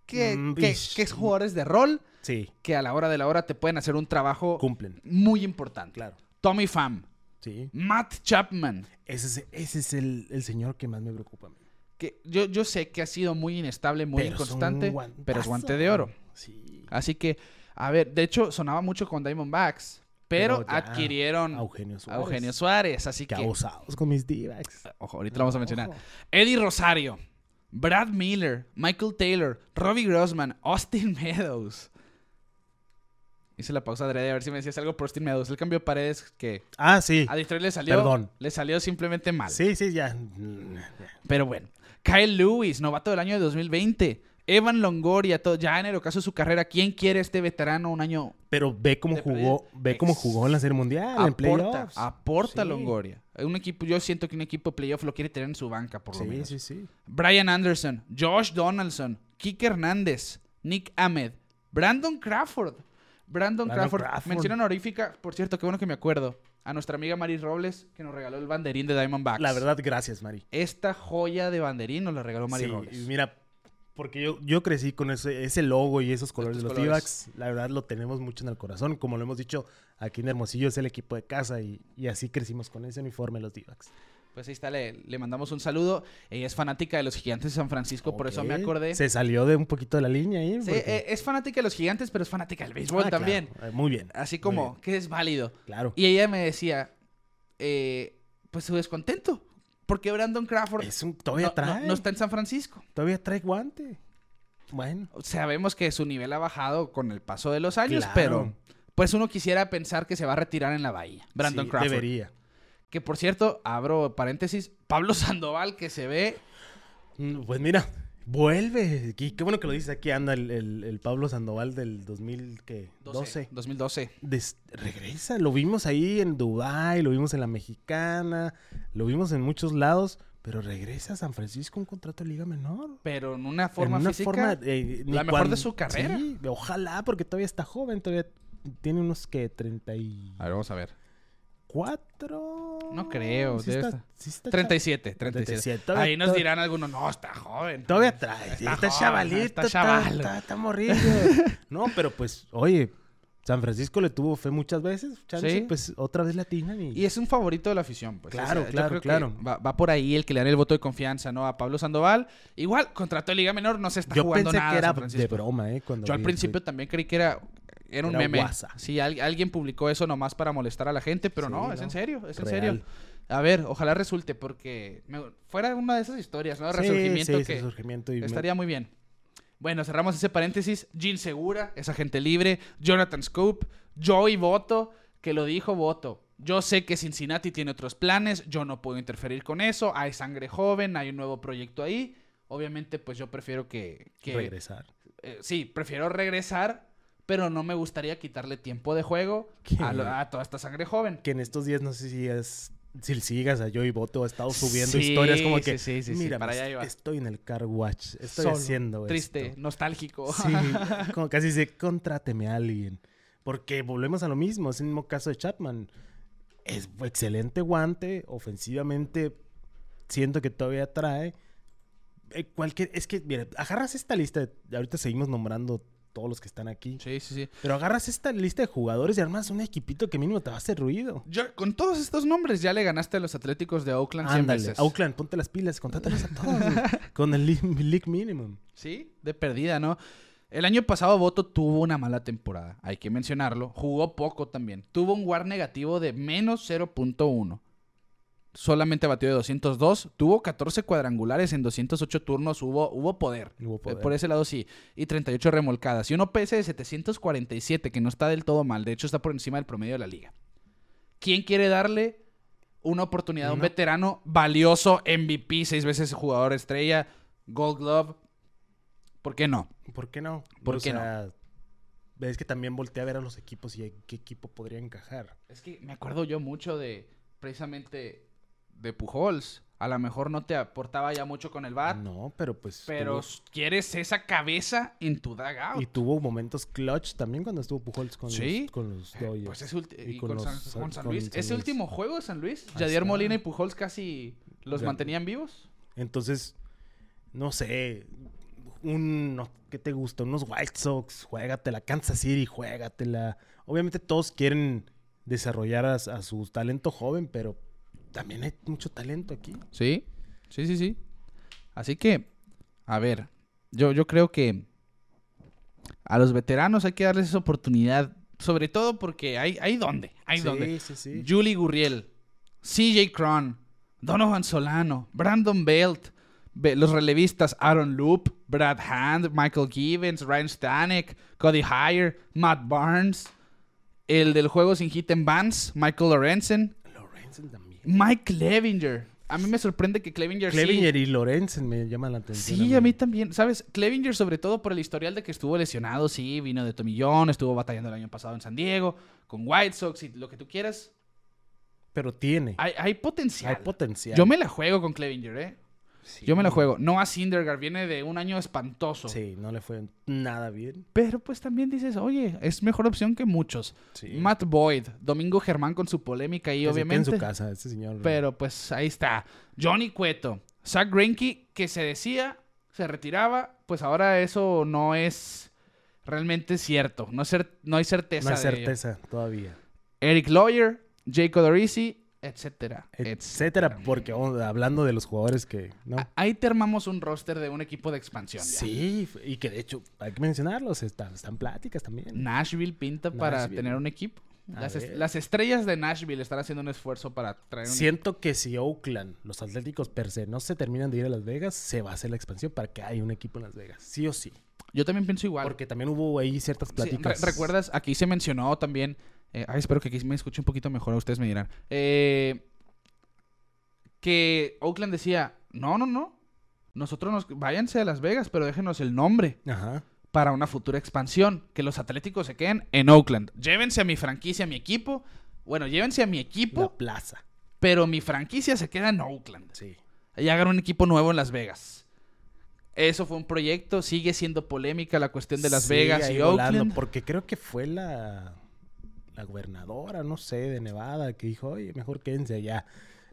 Que, Mm, que- es jugadores de rol Sí, que a la hora de la hora te pueden hacer un trabajo cumplen. muy importante. Claro. Tommy Pham, Sí. Matt Chapman, Ese es, ese es el, el señor que más me preocupa a mí. Que yo, yo sé que ha sido muy inestable, muy Pero inconstante, pero es guante de oro. Sí. Así que, a ver, de hecho sonaba mucho con Diamondbacks, pero, Pero adquirieron a Eugenio a Suárez. Eugenio Suárez, así Que abusados con mis D-backs. ojo, ahorita lo vamos a mencionar. Ojo. Eddie Rosario, Brad Miller, Michael Taylor, Robbie Grossman, Austin Meadows. Hice la pausa adrede a ver si me decías algo por Austin Meadows. El cambio de paredes que Ah, sí. a Detroit le salió, Perdón. le salió simplemente mal. Sí, sí, ya. Pero bueno. Kyle Lewis, novato del año de 2020. Evan Longoria, todo, ya en el ocaso de su carrera. ¿Quién quiere este veterano un año? Pero ve cómo jugó, perder. ve cómo jugó en la Serie Mundial, en aporta, playoffs. aporta Sí. Longoria. Un equipo, yo siento que un equipo de playoff lo quiere tener en su banca, por lo Sí, menos. sí, sí. Brian Anderson, Josh Donaldson, Kike Hernández, Nick Ahmed, Brandon Crawford. Brandon, Brandon Crawford. Crawford. Mención honorífica, por cierto, qué bueno que me acuerdo. A nuestra amiga Maris Robles, que nos regaló el banderín de Diamondbacks. La verdad, gracias, Mari. Esta joya de banderín nos la regaló Maris Sí, Robles. y mira, porque yo, yo crecí con ese, ese logo y esos colores de los colores. La verdad, lo tenemos mucho en el corazón. Como lo hemos dicho, aquí en Hermosillo es el equipo de casa y, y así crecimos con ese uniforme los D-backs. Pues ahí está, le, le mandamos un saludo. Ella es fanática de los gigantes de San Francisco, por eso me acordé. Se salió de un poquito de la línea ahí. Sí, porque- eh, es fanática de los gigantes, pero es fanática del béisbol Ah, también. claro. Eh, Muy bien. Así como bien. que es válido. Claro. Y ella me decía, eh, pues su descontento. Porque Brandon Crawford Es un, todavía no, no- trae. no está en San Francisco. Todavía trae guante. Bueno. Sabemos que su nivel ha bajado con el paso de los años, Claro. pero pues uno quisiera pensar que se va a retirar en la bahía. Brandon sí, Crawford. Debería. Que por cierto, abro paréntesis, Pablo Sandoval que se ve Mm, Pues mira, vuelve. Qué, qué bueno que lo dices. Aquí anda el, el- el Pablo Sandoval del 2012. 2012. Des- regresa. Lo vimos ahí en Dubái, lo vimos en la Mexicana, lo vimos en muchos lados. Pero regresa a San Francisco un contrato de liga menor. Pero en una forma en una física. forma, eh, la mejor de su carrera. Sí, ojalá, porque todavía está joven, todavía tiene unos que 34. A ver, vamos a ver. No creo, Sí está, sí está 37, 37. 37. Todavía- Ahí nos dirán algunos, no, está joven. Todavía trae, Está está, joven, chavalito, está chaval. está- está morrillo. no, pero pues, oye, San Francisco le tuvo fe muchas veces, chance, Sí. pues otra vez latinan y... Y es un favorito de la afición, pues. Claro, claro, claro. Va, va por ahí el que le dan el voto de confianza, ¿no? A Pablo Sandoval. Igual, contrato de Liga Menor, no se está Yo jugando pensé nada. que era San de broma, ¿eh? Cuando Yo al vi principio también creí que era, era un Era meme. guasa. Sí, al- alguien publicó eso nomás para molestar a la gente, pero Sí, no, es en serio, es en Real. serio. A ver, ojalá resulte, porque me- fuera una de esas historias, ¿no? Sí, resurgimiento sí, que resurgimiento y estaría muy bien. Bueno, cerramos ese paréntesis. Gene Segura, es agente libre. Jonathan Scope, Joey Voto, que lo dijo Voto. Yo sé que Cincinnati tiene otros planes, yo no puedo interferir con eso. Hay sangre joven, hay un nuevo proyecto ahí. Obviamente, pues yo prefiero que... que regresar. eh, sí, prefiero regresar, pero no me gustaría quitarle tiempo de juego a, lo- a toda esta sangre joven. Que en estos días no sé si es... Si sigas a Joey Boto, ha estado subiendo Sí, historias como que... sí, sí, sí, sí, Mira, para allá iba". estoy en el car watch, estoy Solo, haciendo Triste, esto". nostálgico. Sí, como casi dice, contráteme a alguien. Porque volvemos a lo mismo, es el mismo caso de Chapman. Es excelente guante, ofensivamente siento que todavía trae. eh, cualquier, es que, mira, agarras esta lista, ahorita seguimos nombrando todos los que están aquí, Sí, sí, sí. pero agarras esta lista de jugadores y armas un equipito que mínimo te va a hacer ruido. Yo- con todos estos nombres ya le ganaste a los Atléticos de Oakland 100 Ándale, veces. Oakland, ponte las pilas, contrátalos a todos con el league minimum. Sí, de perdida, ¿no? El año pasado Boto tuvo una mala temporada, hay que mencionarlo. Jugó poco también. Tuvo un WAR negativo de menos 0.1. Solamente batió de 202. Tuvo 14 cuadrangulares en 208 turnos. Hubo, hubo poder. Hubo poder. Eh, Por ese lado sí. Y 38 remolcadas. Y un OPS de 747, que no está del todo mal. De hecho, está por encima del promedio de la liga. ¿Quién quiere darle una oportunidad a un veterano valioso, MVP, seis veces jugador estrella, Gold Glove? ¿Por qué no? ¿Por qué no? ¿Por O qué no? sea, Ves que también volteé a ver a los equipos y qué equipo podría encajar. Es que me acuerdo yo mucho de precisamente de Pujols. A lo mejor no te aportaba ya mucho con el bat, No, pero pues. pero tuvo- quieres esa cabeza en tu dugout. y tuvo momentos clutch también cuando estuvo Pujols con Sí. los, con los Dodgers. Pues ese Y y con con, los- San, con San con Luis. San Ese Luis. último juego de San Luis, Ahí Yadier. Molina y Pujols casi los Ya- mantenían vivos. Entonces, no sé, un, no, ¿qué te gusta? Unos White Sox, juégatela, Kansas City, juégatela. Obviamente todos quieren desarrollar a, a su talento joven, pero también hay mucho talento aquí. Sí, sí, sí, sí. Así que, a ver, yo, yo creo que a los veteranos hay que darles esa oportunidad, sobre todo porque hay, hay donde, hay sí, donde. sí, sí. Julie Gurriel, CJ Cron, Donovan Solano, Brandon Belt, Be- los relevistas Aaron Loop, Brad Hand, Michael Givens, Ryan Stanek, Cody Heyer, Matt Barnes, el del juego sin hit en Vance, Michael Lorenzen, Lorenzen también. Mike Clevinger. A mí me sorprende que Clevinger, sí- Clevinger y Lorenzen me llaman la atención. Sí, a mí también. ¿Sabes? Clevinger, sobre todo por el historial de que estuvo lesionado, sí, vino de Tomillón, estuvo batallando el año pasado en San Diego, con White Sox y lo que tú quieras. Pero tiene. Hay, hay potencial. Hay potencial. Yo me la juego con Clevinger, ¿eh? Sí. Yo me la juego. Noah Syndergaard viene de un año espantoso. Sí, no le fue nada bien. Pero pues también dices, oye, es mejor opción que muchos. Sí. Matt Boyd, Domingo Germán con su polémica ahí, obviamente. en su casa, este señor. Pero pues ahí está. Johnny Cueto. Zach Greinke, que se decía, se retiraba, pues ahora eso no es realmente cierto. No, es cer- no hay certeza. no hay de ello. certeza todavía. Eric Lawyer, Jacob Dorisi, etcétera, Etcétera, porque oh, hablando de los jugadores que. ¿no? Ahí te armamos un roster de un equipo de expansión. ya. Sí, y que de hecho, hay que mencionarlos, están, están pláticas también. Nashville pinta para tener un equipo. Las, estrellas de Nashville están haciendo un esfuerzo para traer un Siento que si Oakland, los Atléticos per se, no se terminan de ir a Las Vegas, se va a hacer la expansión para que haya un equipo en Las Vegas. Sí o sí. Yo también pienso igual. Porque también hubo ahí ciertas pláticas. re- ¿Recuerdas? Aquí se mencionó también. Eh, ay, espero que aquí me escuche un poquito mejor. Ustedes me dirán. Eh, que Oakland decía: No, no, no. Nosotros nos. Váyanse a Las Vegas, pero déjenos el nombre Ajá. para una futura expansión. Que los Atléticos se queden en Oakland. Llévense a mi franquicia, a mi equipo. Bueno, llévense a mi equipo, La plaza. pero mi franquicia se queda en Oakland. Sí. Y hagan un equipo nuevo en Las Vegas. Eso fue un proyecto. Sigue siendo polémica la cuestión de Las Vegas y Oakland. Porque creo que fue la, la gobernadora, no sé, de Nevada, que dijo, oye, mejor quédense allá.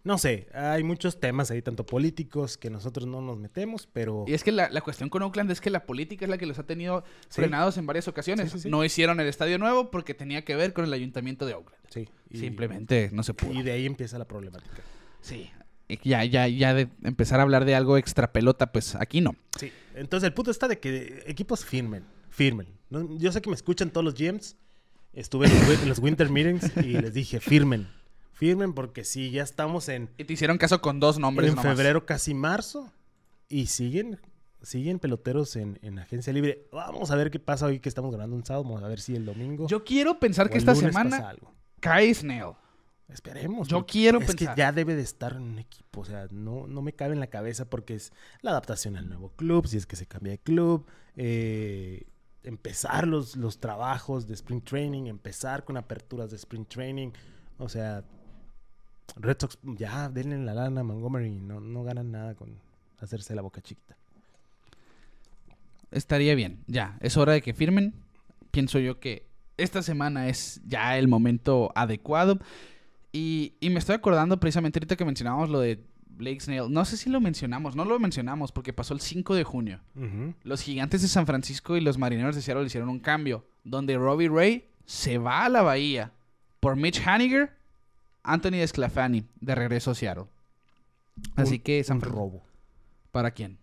No sé, hay muchos temas ahí, tanto políticos, que nosotros no nos metemos, pero... Y es que la, la cuestión con Oakland es que la política es la que los ha tenido Sí. frenados en varias ocasiones. Sí, sí, sí. No hicieron el estadio nuevo porque tenía que ver con el ayuntamiento de Oakland. Sí. y- Simplemente no se pudo. Y de ahí empieza la problemática. Sí. Ya, ya, ya de empezar a hablar de algo extra pelota, pues aquí no. Sí. Entonces el punto está de que equipos firmen, firmen. Yo sé que me escuchan todos los GMs. Estuve en los, wi- en los winter meetings y les dije, firmen. Firmen porque sí, ya estamos en, Y te hicieron caso con dos nombres en nomás. febrero, casi marzo. Y siguen, siguen peloteros en, en agencia libre. Vamos a ver qué pasa hoy que estamos grabando un sábado. Vamos a ver si el domingo. Yo quiero pensar que esta semana cae Snell. Esperemos. Yo quiero es pensar. que ya debe de estar en un equipo. O sea, no, no me cabe en la cabeza porque es la adaptación al nuevo club, si es que se cambia de club, eh, empezar los, los trabajos de sprint training, empezar con aperturas de sprint training. O sea, Red Sox, ya denle la lana a Montgomery. No, no ganan nada con hacerse la boca chiquita. Estaría bien, ya. Es hora de que firmen. Pienso yo que esta semana es ya el momento adecuado. Y, y me estoy acordando precisamente ahorita que mencionábamos lo de Blake Snell. No sé si lo mencionamos, no lo mencionamos porque pasó el 5 de junio. Los gigantes de San Francisco y los marineros de Seattle hicieron un cambio donde Robbie Ray se va a la bahía por Mitch Haniger, Anthony Esclafani de regreso a Seattle. Así Un- que San un robo. ¿Para quién?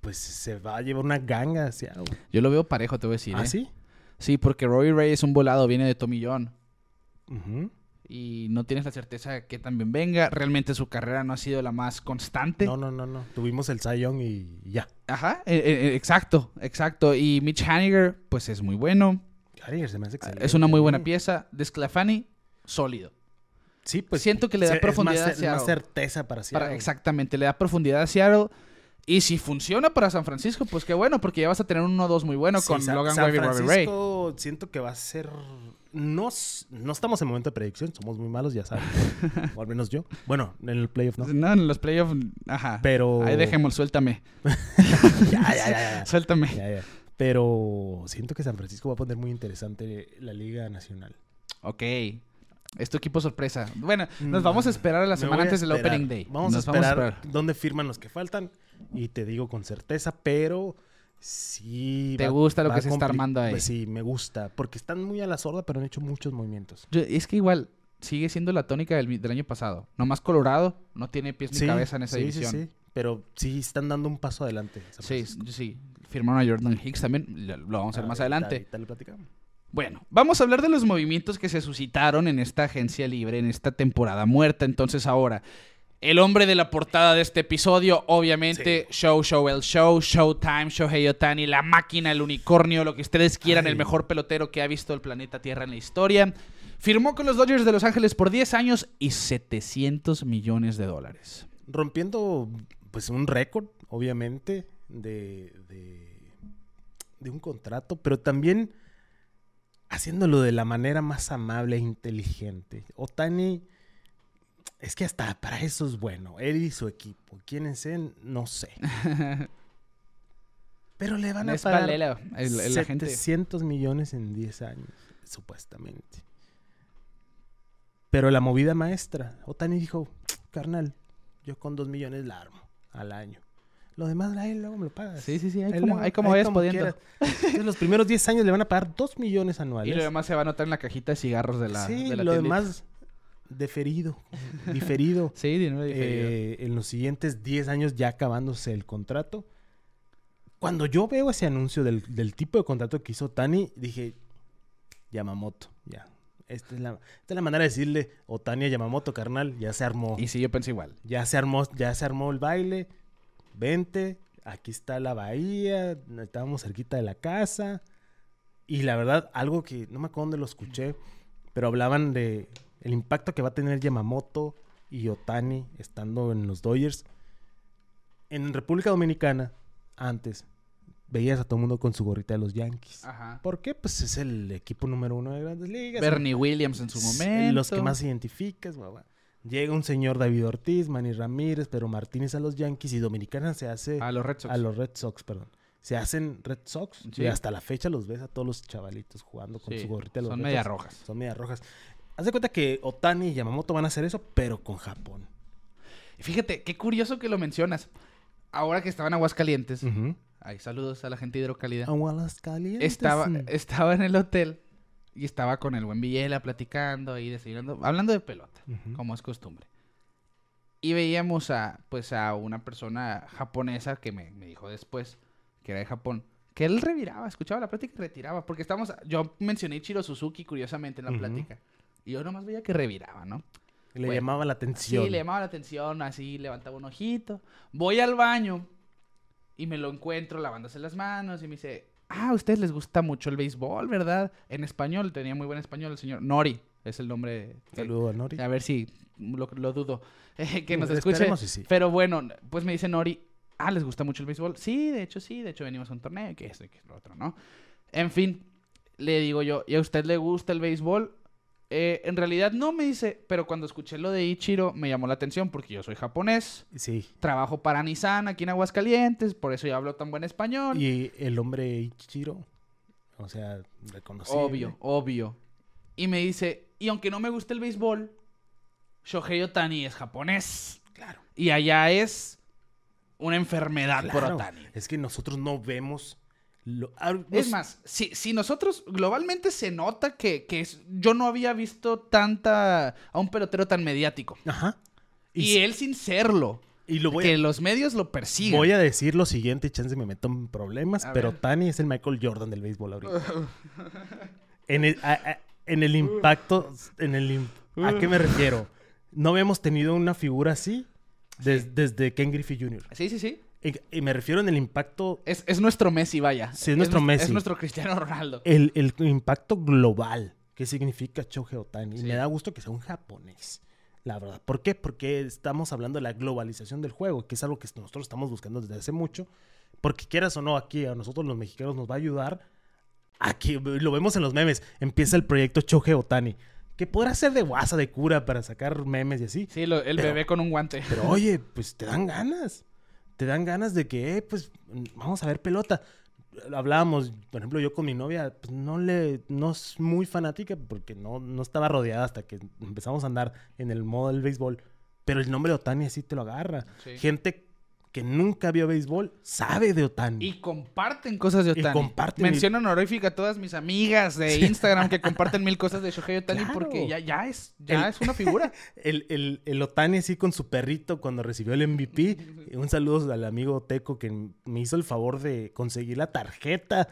Pues se va a llevar una ganga hacia algo. Yo lo veo parejo, te voy a decir. ¿Ah, ¿eh? sí? Sí, porque Robbie Ray es un volado, viene de Tommy John. Y no tienes la certeza que también venga. Realmente su carrera no ha sido la más constante. No, no, no, no. Tuvimos el Young y ya. Ajá, eh, eh, exacto, exacto. Y Mitch Haniger, pues es muy bueno. Carrier se me hace excelente. Es una muy buena pieza. Desclafani, sólido. Sí, pues. Siento que le da profundidad más, más Seattle. certeza para Para- Seattle. exactamente, le da profundidad a Seattle. Y si funciona para San Francisco, pues qué bueno, porque ya vas a tener un 1-2 muy bueno Sí, con Logan San y Robbie Ray. Siento que va a ser... No, no estamos en momento de predicción, somos muy malos, ya saben. o al menos yo. Bueno, en el playoff no. No, en los playoffs, ajá. Pero... Ahí dejemos, suéltame. ya, ya, ya. Suéltame. Ya, ya. Pero siento que San Francisco va a poner muy interesante la Liga Nacional. Ok. Es tu equipo sorpresa. Bueno, nos vamos a esperar a la semana a antes del. Opening Day. Vamos Nos a esperar dónde firman los que faltan y te digo con certeza, pero sí... ¿Te va- gusta lo que se está armando ahí? Pues sí, me gusta, porque están muy a la sorda, pero han hecho muchos movimientos. Yo- es que igual sigue siendo la tónica del, del año pasado. Nomás Colorado no tiene pies ni Sí, cabeza en esa sí, división. Sí, sí, pero sí están dando un paso adelante. Sí, sí. Firmaron a Jordan Hicks también. Lo lo vamos a ver más Ahorita- adelante. ahorita lo platicamos. Bueno, vamos a hablar de los movimientos que se suscitaron en esta agencia libre, en esta temporada muerta. Entonces ahora, el hombre de la portada de este episodio, obviamente, Show, Show, el Show, Showtime, Shohei Otani, la máquina, el unicornio, lo que ustedes quieran, Ay. el mejor pelotero que ha visto el planeta Tierra en la historia. Firmó con los Dodgers de Los Ángeles por 10 años y 700 millones de dólares. Rompiendo, pues, un récord, obviamente, de, de, de un contrato, pero también haciéndolo de la manera más amable e inteligente. Otani, es que hasta para eso es bueno. Él y su equipo. ¿Quiénes sean? No sé. Pero le van a pagar agente. 700 millones en 10 años, supuestamente. Pero la movida maestra, Otani dijo, carnal, yo con 2 millones la armo al año. Lo demás a él luego me lo pagas. Sí, sí, sí, ahí Él como, ahí como vayas pudiendo. quieras. Entonces, los primeros 10 años le van a pagar 2 millones Y anuales. lo demás se va a notar en la cajita de cigarros de la, sí, de la lo tiendita. demás deferido, diferido. Sí, dinero diferido. Eh, en los siguientes 10 años ya acabándose el contrato. Cuando yo veo ese anuncio del, del tipo de contrato que hizo Tani, dije, Yamamoto, ya. Esta es, la, esta es la manera de decirle, Otani a Yamamoto, carnal, ya se armó. Y sí, yo pensé igual. Ya se armó, ya se armó el baile. Vente, aquí está la bahía, estábamos cerquita de la casa. Y la verdad, algo que no me acuerdo dónde lo escuché, pero hablaban de el impacto que va a tener Yamamoto y Otani estando en los Dodgers. En República Dominicana, antes, veías a todo el mundo con su gorrita de los Yankees. Ajá. ¿Por qué? Pues es el equipo número uno de grandes ligas. Bernie Williams en su momento. Los que más identificas, guau. Llega un señor David Ortiz, Manny Ramírez, pero Martínez a los Yankees y Dominicana se hace A los Red Sox. a los Red Sox, perdón. Se hacen Red Sox Sí. y hasta la fecha los ves a todos los chavalitos jugando con Sí, su gorrita de los Son Red media Sox. rojas. Son media rojas. Haz de cuenta que Otani y Yamamoto van a hacer eso, pero con Japón. Fíjate, qué curioso que lo mencionas. Ahora que estaba en Aguascalientes. Ujú. Ay, saludos a la gente de Hidrocálida. Aguascalientes. Estaba, estaba en el hotel y estaba con el buen Villela platicando y desayunando, hablando de pelota, como es costumbre. Y veíamos a, pues, a una persona japonesa que me, me dijo después, que era de Japón, que él reviraba, escuchaba la plática y retiraba. Porque estábamos, yo mencioné Ichiro Suzuki curiosamente en la plática. Y yo nomás veía que reviraba, ¿no? Le Bueno, llamaba la atención. Sí, le llamaba la atención, así levantaba un ojito. Voy al baño y me lo encuentro lavándose las manos y me dice, ah, a ustedes les gusta mucho el béisbol, ¿verdad? En español, tenía muy buen español el señor Nori, es el nombre. Saludo a Nori. A ver si lo, lo dudo, que nos Esperemos escuche. y sí. Pero bueno, pues me dice Nori, ah, ¿les gusta mucho el béisbol? Sí, de hecho sí, de hecho venimos a un torneo, que esto y que lo otro, ¿no? En fin, le digo yo, ¿y a usted le gusta el béisbol? Eh, en realidad no me dice, pero cuando escuché lo de Ichiro me llamó la atención porque yo soy japonés, Sí. trabajo para Nissan aquí en Aguascalientes, por eso yo hablo tan buen español. Y el hombre Ichiro, o sea, reconocido. Obvio, obvio. Y me dice, y aunque no me guste el béisbol, Shohei Otani es japonés. Claro. Y allá es una enfermedad por Claro. Otani. Es que nosotros no vemos. Lo, ah, Es más, si, si nosotros globalmente se nota que, que es- yo no había visto tanta a un pelotero tan mediático. Ajá. Y, si- él sin serlo. y lo voy que a, los medios lo persigan. voy a decir lo siguiente, chance me meto en problemas, A pero ver. Tani es el Michael Jordan del béisbol ahorita. en, el, a- en el impacto, en el ¿a qué me refiero? No habíamos tenido una figura así des- desde Ken Griffey Jr. Sí, sí, sí. Y, me refiero en el impacto, Es, es nuestro Messi, vaya. Sí, es nuestro nues- Messi. Es nuestro Cristiano Ronaldo. el, el impacto global que significa Shohei Otani. Y me da gusto que sea un japonés. La verdad. ¿Por qué? Porque estamos hablando de la globalización del juego, que es algo que nosotros estamos buscando desde hace mucho. Porque quieras o no, aquí a nosotros los mexicanos nos va a ayudar. Aquí lo vemos en los memes. Empieza el proyecto Shohei Otani. Que podrá ser de guasa, de cura, para sacar memes y así. Sí, lo- el Pero- bebé con un guante. Pero oye, pues te dan ganas. Te dan ganas de que, eh, pues, vamos a ver pelota. Hablábamos, por ejemplo, yo con mi novia, pues no le, no es muy fanática porque no, no estaba rodeada hasta que empezamos a andar en el modo del béisbol. Pero el nombre de Otani así te lo agarra. Sí. Gente que nunca vio béisbol sabe de Otani. Y comparten cosas de Y Otani. comparten Mención honorífica a todas mis amigas de Instagram que comparten mil cosas de Shohei Otani Claro. porque ya, ya, es, ya El- es una figura. El, el, el Otani así con su perrito cuando recibió el MVP. Un saludo al amigo Teco que me hizo el favor de conseguir la tarjeta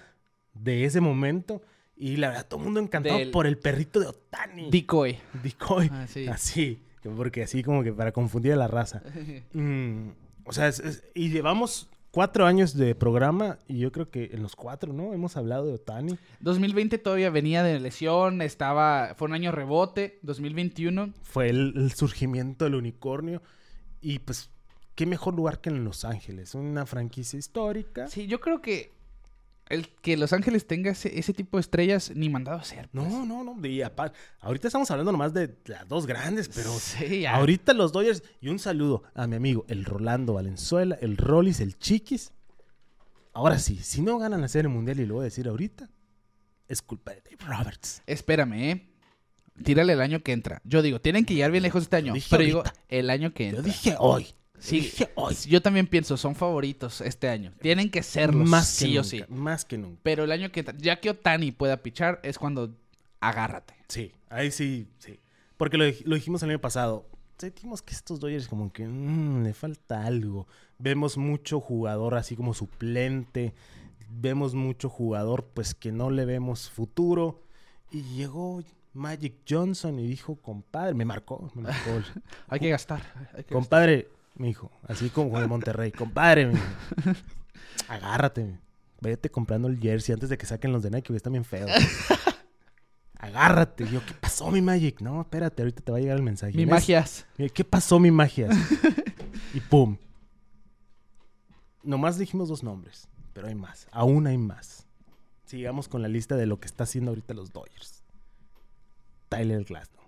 de ese momento. Y la verdad, todo el mundo encantado Del- por el perrito de Otani. Decoy. Decoy. Ah, sí. Así. Porque así como que para confundir a la raza. Mm, o sea, es- es- y llevamos cuatro años de programa y yo creo que en los cuatro, ¿no? Hemos hablado de Otani. 2020 todavía venía de lesión, estaba, fue un año rebote. 2021, Fue el, el surgimiento del unicornio. Y pues, qué mejor lugar que en Los Ángeles. Una franquicia histórica. sí, yo creo que el que Los Ángeles tenga ese, ese tipo de estrellas ni mandado a ser. pues. No, no, no. y ahorita estamos hablando nomás de las dos grandes, pero Sí, ahorita los Dodgers. Y un saludo a mi amigo, el Rolando Valenzuela, el Rollis, el Chiquis. Ahora sí, si no ganan la Serie Mundial, y lo voy a decir ahorita, es culpa de Dave Roberts. Espérame, ¿eh? Tírale el año que entra. Yo digo, tienen que llegar bien lejos este año. Pero digo, el año que Yo entra. dije hoy. Sí, dije. Yo también pienso, son favoritos este año. Tienen que serlos, Más que sí o nunca. sí. Más que nunca. Pero el año que ya que Otani pueda pichar, es cuando agárrate. Sí, ahí sí, sí. Porque lo, dij- lo dijimos el año pasado. Sentimos que estos Dodgers como que mm, le falta algo. Vemos mucho jugador así como suplente. Vemos mucho jugador pues que no le vemos futuro. Y llegó Magic Johnson y dijo, compadre, me marcó. Me marcó el- Hay que gastar. hay que compadre, mi hijo. Así como de Monterrey. Compadre. Agárrate. Vete comprando el jersey antes de que saquen los de Nike, que están bien feos. Agárrate. Yo, ¿qué pasó, mi Magic? No, espérate, ahorita te va a llegar el mensaje. Mi magias. ¿Qué pasó, mi magia? y pum. Nomás dijimos dos nombres, pero hay más. Aún hay más. Sigamos con la lista de lo que está haciendo ahorita los Dodgers. Tyler Glasnow.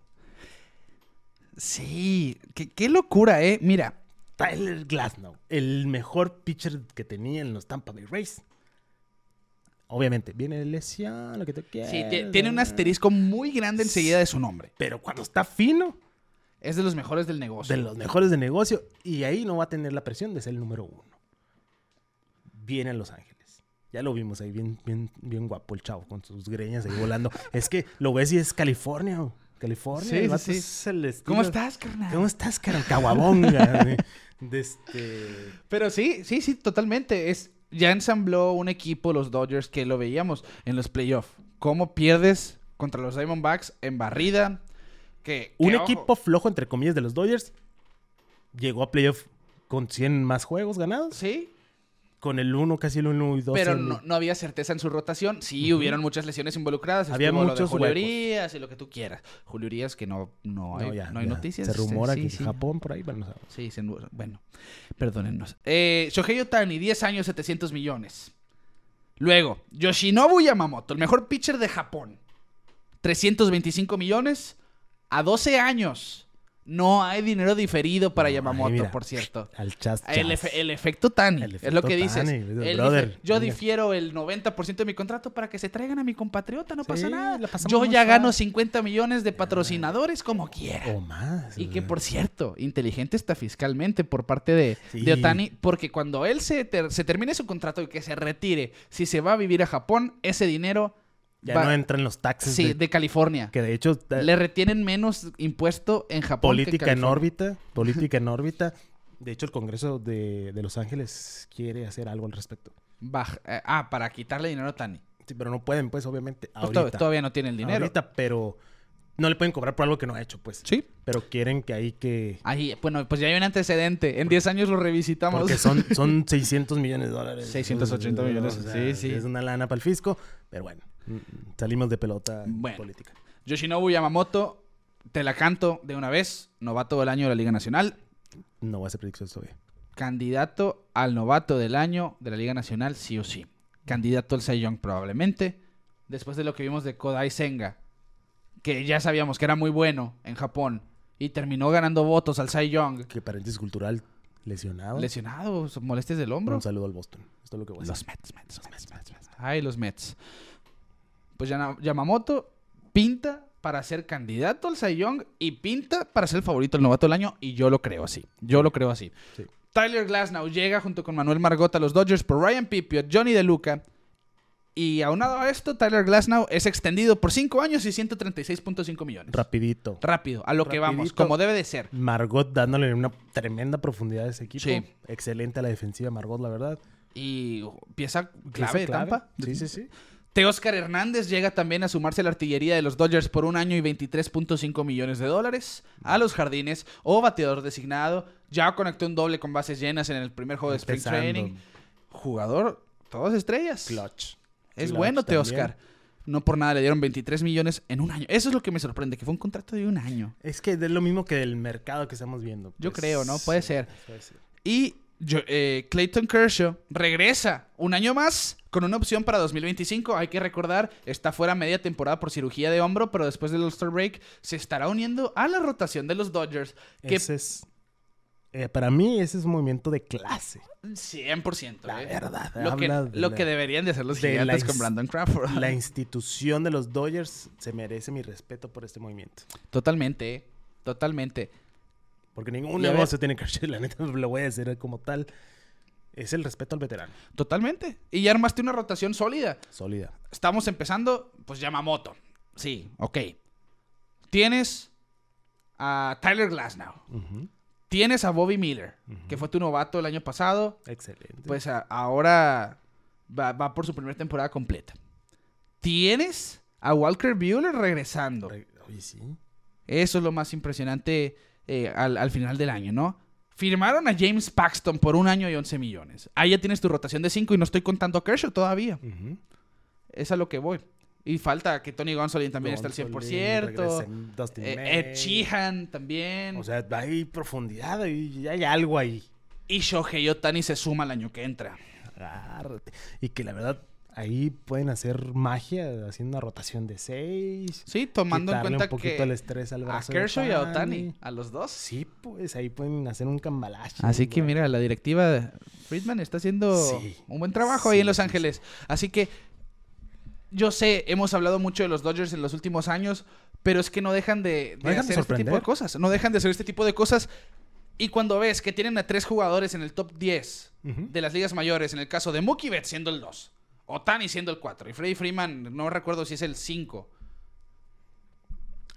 Sí, qué, qué locura, ¿eh? Mira, Tyler Glasnow, el mejor pitcher que tenía en los Tampa Bay Rays. Obviamente, viene de lesión, lo que te quieras. sí, ti- tiene un asterisco muy grande enseguida de su nombre. Pero cuando está fino, Es de los mejores del negocio. de los mejores de negocio, y ahí no va a tener la presión de ser el número uno. Viene a Los Ángeles. Ya lo vimos ahí, bien, bien, bien guapo el chavo, con sus greñas ahí volando. es que lo ves y es California. California. Sí, el sí, vato sí. es el estilo- ¿Cómo estás, carnal? ¿Cómo estás, cara? Caguabonga. de este... Pero sí, sí, sí, totalmente. Es, ya ensambló un equipo, los Dodgers, que lo veíamos en los playoffs. ¿Cómo pierdes contra los Diamondbacks en barrida? Que, Un que, ojo, equipo flojo, entre comillas, de los Dodgers llegó a playoff con 100 más juegos ganados. Sí, Con el 1, casi el 1 y 2. pero no, no había certeza en su rotación. Sí, hubieron muchas lesiones involucradas. Había Estuvo lo de muchos Julio huecos. Urías y lo que tú quieras. Julio Urías que no, no, hay, no, hay noticias. Se rumora Sí, que sí. Japón por ahí. Bueno, no Sí, se- bueno, perdónennos. Eh, Shohei Otani, 10 años, 700 millones. Luego, Yoshinobu Yamamoto, el mejor pitcher de Japón. 325 millones a 12 años. No hay dinero diferido para No, Yamamoto, mira. por cierto. Al chas, El, chas. efe- el efecto Tani, El es lo que dices. Tani, Él brother, dice, yo difiero el 90% de mi contrato para que se traigan a mi compatriota, no pasa nada. Yo ya gano suave. 50 millones de patrocinadores como quiera. O más. Y que por cierto, inteligente está fiscalmente por parte de, Sí. de Otani, porque cuando él se, ter- se termine su contrato y que se retire, si se va a vivir a Japón, ese dinero Ya va- no entran los taxes. sí, de- de California. Que de hecho, eh, Le retienen menos impuesto en Japón. que en política en órbita. Política en órbita. De hecho, el Congreso de, de Los Ángeles quiere hacer algo al respecto. Baj- eh, ah, para quitarle dinero a Otani. Sí, pero no pueden, pues, obviamente. Pues Ahorita. todavía no tiene el dinero. Ahorita, pero no le pueden cobrar por algo que no ha hecho, pues. Sí. Pero quieren que ahí que... Ahí, bueno, pues ya hay un antecedente. En 10 años lo revisitamos. Porque son, son 600 millones de dólares. 680 millones, sí, sí. Es una lana para el fisco, pero bueno, salimos de pelota en Bueno. política. Yoshinobu Yamamoto, te la canto de una vez. Novato del año de la Liga Nacional. No voy a hacer predicciones todavía. Candidato al novato del año de la Liga Nacional, sí o sí. Candidato al Cy Young probablemente. Después de lo que vimos de Kodai Senga, que ya sabíamos que era muy bueno en Japón y terminó ganando votos al Cy Young. Que paréntesis cultural lesionado. Lesionado, molestias del hombro. Un saludo al Boston. Esto es lo que voy a Los. Mets, Mets, los Mets, Mets, Mets. Ay, los Mets. Pues Yamamoto pinta para ser candidato al Cy Young y pinta para ser el favorito del novato del año y yo lo creo así. Yo lo creo así. Sí. Tyler Glasnow llega junto con Manuel Margot a los Dodgers por Ryan Pipiot, Johnny DeLuca. Y aunado a esto, Tyler Glasnow es extendido por 5 años y 136.5 millones. Rapidito. Rápido, a lo que vamos, como debe de ser. Margot dándole una tremenda profundidad a ese equipo. Sí. Excelente a la defensiva Margot, la verdad. Y pieza clave Pieza de Tampa. Sí, sí, sí. Teóscar Hernández llega también a sumarse a la artillería de los Dodgers por un año y 23.5 millones de dólares a los jardines o bateador designado. Ya conectó un doble con bases llenas en el primer juego de Spring Empezando. Training. Jugador, todas estrellas. Clutch. Es Clutch bueno. Teóscar. No por nada le dieron 23 millones en un año. Eso es lo que me sorprende, que fue un contrato de un año. Es que es lo mismo que del mercado que estamos viendo. Yo pues. creo, ¿no? Puede ser. Puede ser. Y yo- eh, Clayton Kershaw regresa un año más con una opción para 2025. Hay que recordar, está fuera media temporada por cirugía de hombro, pero después del All-Star Break se estará uniendo a la rotación de los Dodgers. Que Ese es... eh, para mí ese es un movimiento de clase. 100%. La ¿eh? verdad, Lo, que, de lo la- que deberían de hacer los de gigantes con Brandon Crawford. La institución de los Dodgers se merece mi respeto por este movimiento. Totalmente, totalmente. Porque ningún Y negocio tiene que la neta lo voy a decir como tal. Es el respeto al veterano. Totalmente. Y ya armaste una rotación sólida. Sólida. Estamos empezando, pues Yamamoto. Sí, ok. Tienes a Tyler Glasnow. Ujú. Tienes a Bobby Miller, que fue tu novato el año pasado. Excelente. Pues a- ahora va, va por su primera temporada completa. Tienes a Walker Buehler regresando. Re- Oye, sí. Eso es lo más impresionante eh, al, al final del año, ¿no? Firmaron a James Paxton por un año y 11 millones. Ahí ya tienes tu rotación de 5 y no estoy contando a Kershaw todavía. Es a lo que voy. Y falta que Tony Gonsolin también está al Gonsolin, 100%. regresa Dustin Eh. Ed Sheehan también. O sea, hay profundidad y hay algo ahí. y Shohei Otani se suma el año que entra. Agárrate. Y que la verdad, ahí pueden hacer magia haciendo una rotación de seis. Sí, tomando en cuenta un poquito que el estrés al a brazo de Kershaw y a. Otani, a los dos. Sí, pues ahí pueden hacer un cambalache. Así que mira, la directiva de Friedman está haciendo Sí. un buen trabajo ahí en Los sí, Ángeles. Así que yo sé, hemos hablado mucho de los Dodgers en los últimos años, pero es que no dejan de, de No dejan de hacer este tipo de cosas. No dejan de hacer este tipo de cosas. Y cuando ves que tienen a tres jugadores en el top 10 Ujú. de las ligas mayores, en el caso de Mookie Betts siendo el 2, Otani siendo el 4 y Freddie Freeman, no recuerdo si es el 5.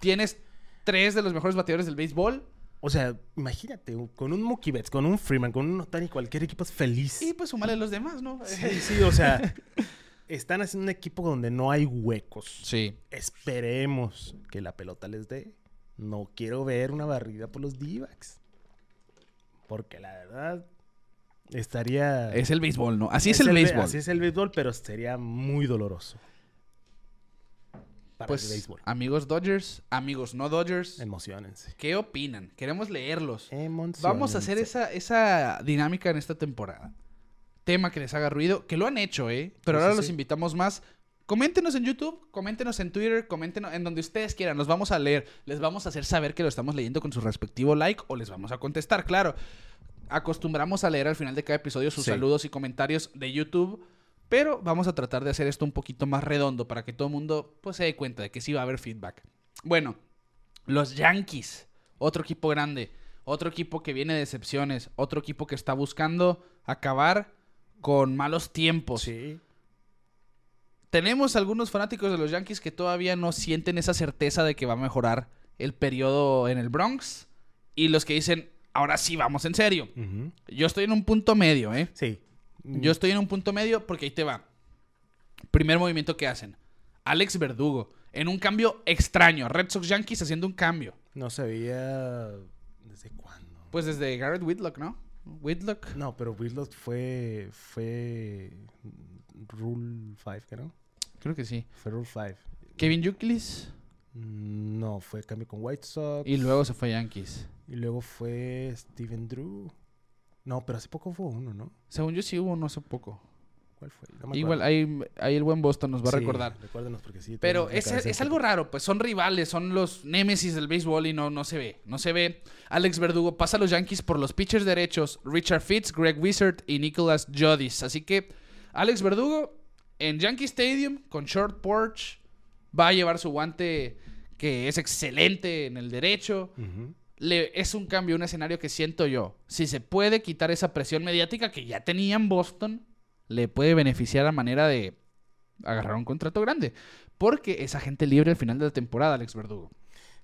Tienes tres de los mejores bateadores del béisbol O sea, imagínate, con un Mookie Betts, con un Freeman, con un Otani, cualquier equipo es feliz. y pues sumarle los demás, ¿no? Sí, sí, o sea, están haciendo un equipo donde no hay huecos. Sí. Esperemos que la pelota les dé. No quiero ver una barrida por los d Porque la verdad estaría... Es el béisbol, ¿no? Así es, el béisbol. Así es el béisbol, pero sería muy doloroso. Para pues, el béisbol. amigos Dodgers, amigos no Dodgers, Emocionense. ¿qué opinan? Queremos leerlos. Vamos a hacer esa, esa dinámica en esta temporada. Tema que les haga ruido, que lo han hecho, ¿eh? Pero ahora sí, los invitamos más Coméntenos en YouTube, coméntenos en Twitter, coméntenos en donde ustedes quieran. Los vamos a leer. Les vamos a hacer saber que lo estamos leyendo con su respectivo like o les vamos a contestar, claro. Acostumbramos a leer al final de cada episodio sus Sí. saludos y comentarios de YouTube. Pero vamos a tratar de hacer esto un poquito más redondo para que todo el mundo pues, se dé cuenta de que sí va a haber feedback. Bueno, los Yankees, otro equipo grande, otro equipo que viene de decepciones, otro equipo que está buscando acabar con malos tiempos. Sí. Tenemos algunos fanáticos de los Yankees que todavía no sienten esa certeza de que va a mejorar el periodo en el Bronx. Y los que dicen, ahora sí vamos en serio. Yo estoy en un punto medio, ¿eh? Sí. Yo estoy en un punto medio porque ahí te va. Primer movimiento que hacen. Alex Verdugo. En un cambio extraño. Red Sox Yankees haciendo un cambio. No se veía... ¿Desde cuándo? Pues desde Garrett Whitlock, ¿no? Whitlock. No, pero Whitlock fue... Fue... Rule 5, ¿qué no? Creo que sí. Fue Rule 5. Kevin Youkilis. Mm, No, fue cambio con White Sox. Y luego se fue Yankees. Y luego fue Steven Drew. No, pero hace poco fue uno, ¿no? Según yo sí hubo uno hace poco. ¿Cuál fue? No Igual ahí, ahí el buen Boston nos va a recordar. Recuérdenos porque sí. Pero es, es algo raro, pues son rivales, son los némesis del béisbol y no, no se ve. No se ve. Alex Verdugo pasa a los Yankees por los pitchers derechos, Richard Fitz, Greg Wizard y Nicholas Jodis. Así que Alex Verdugo en Yankee Stadium con short porch va a llevar su guante que es excelente en el derecho. Le, es un cambio, un escenario que siento yo. Si se puede quitar esa presión mediática que ya tenía en Boston, le puede beneficiar a manera de agarrar un contrato grande. Porque es agente libre al final de la temporada, Alex Verdugo.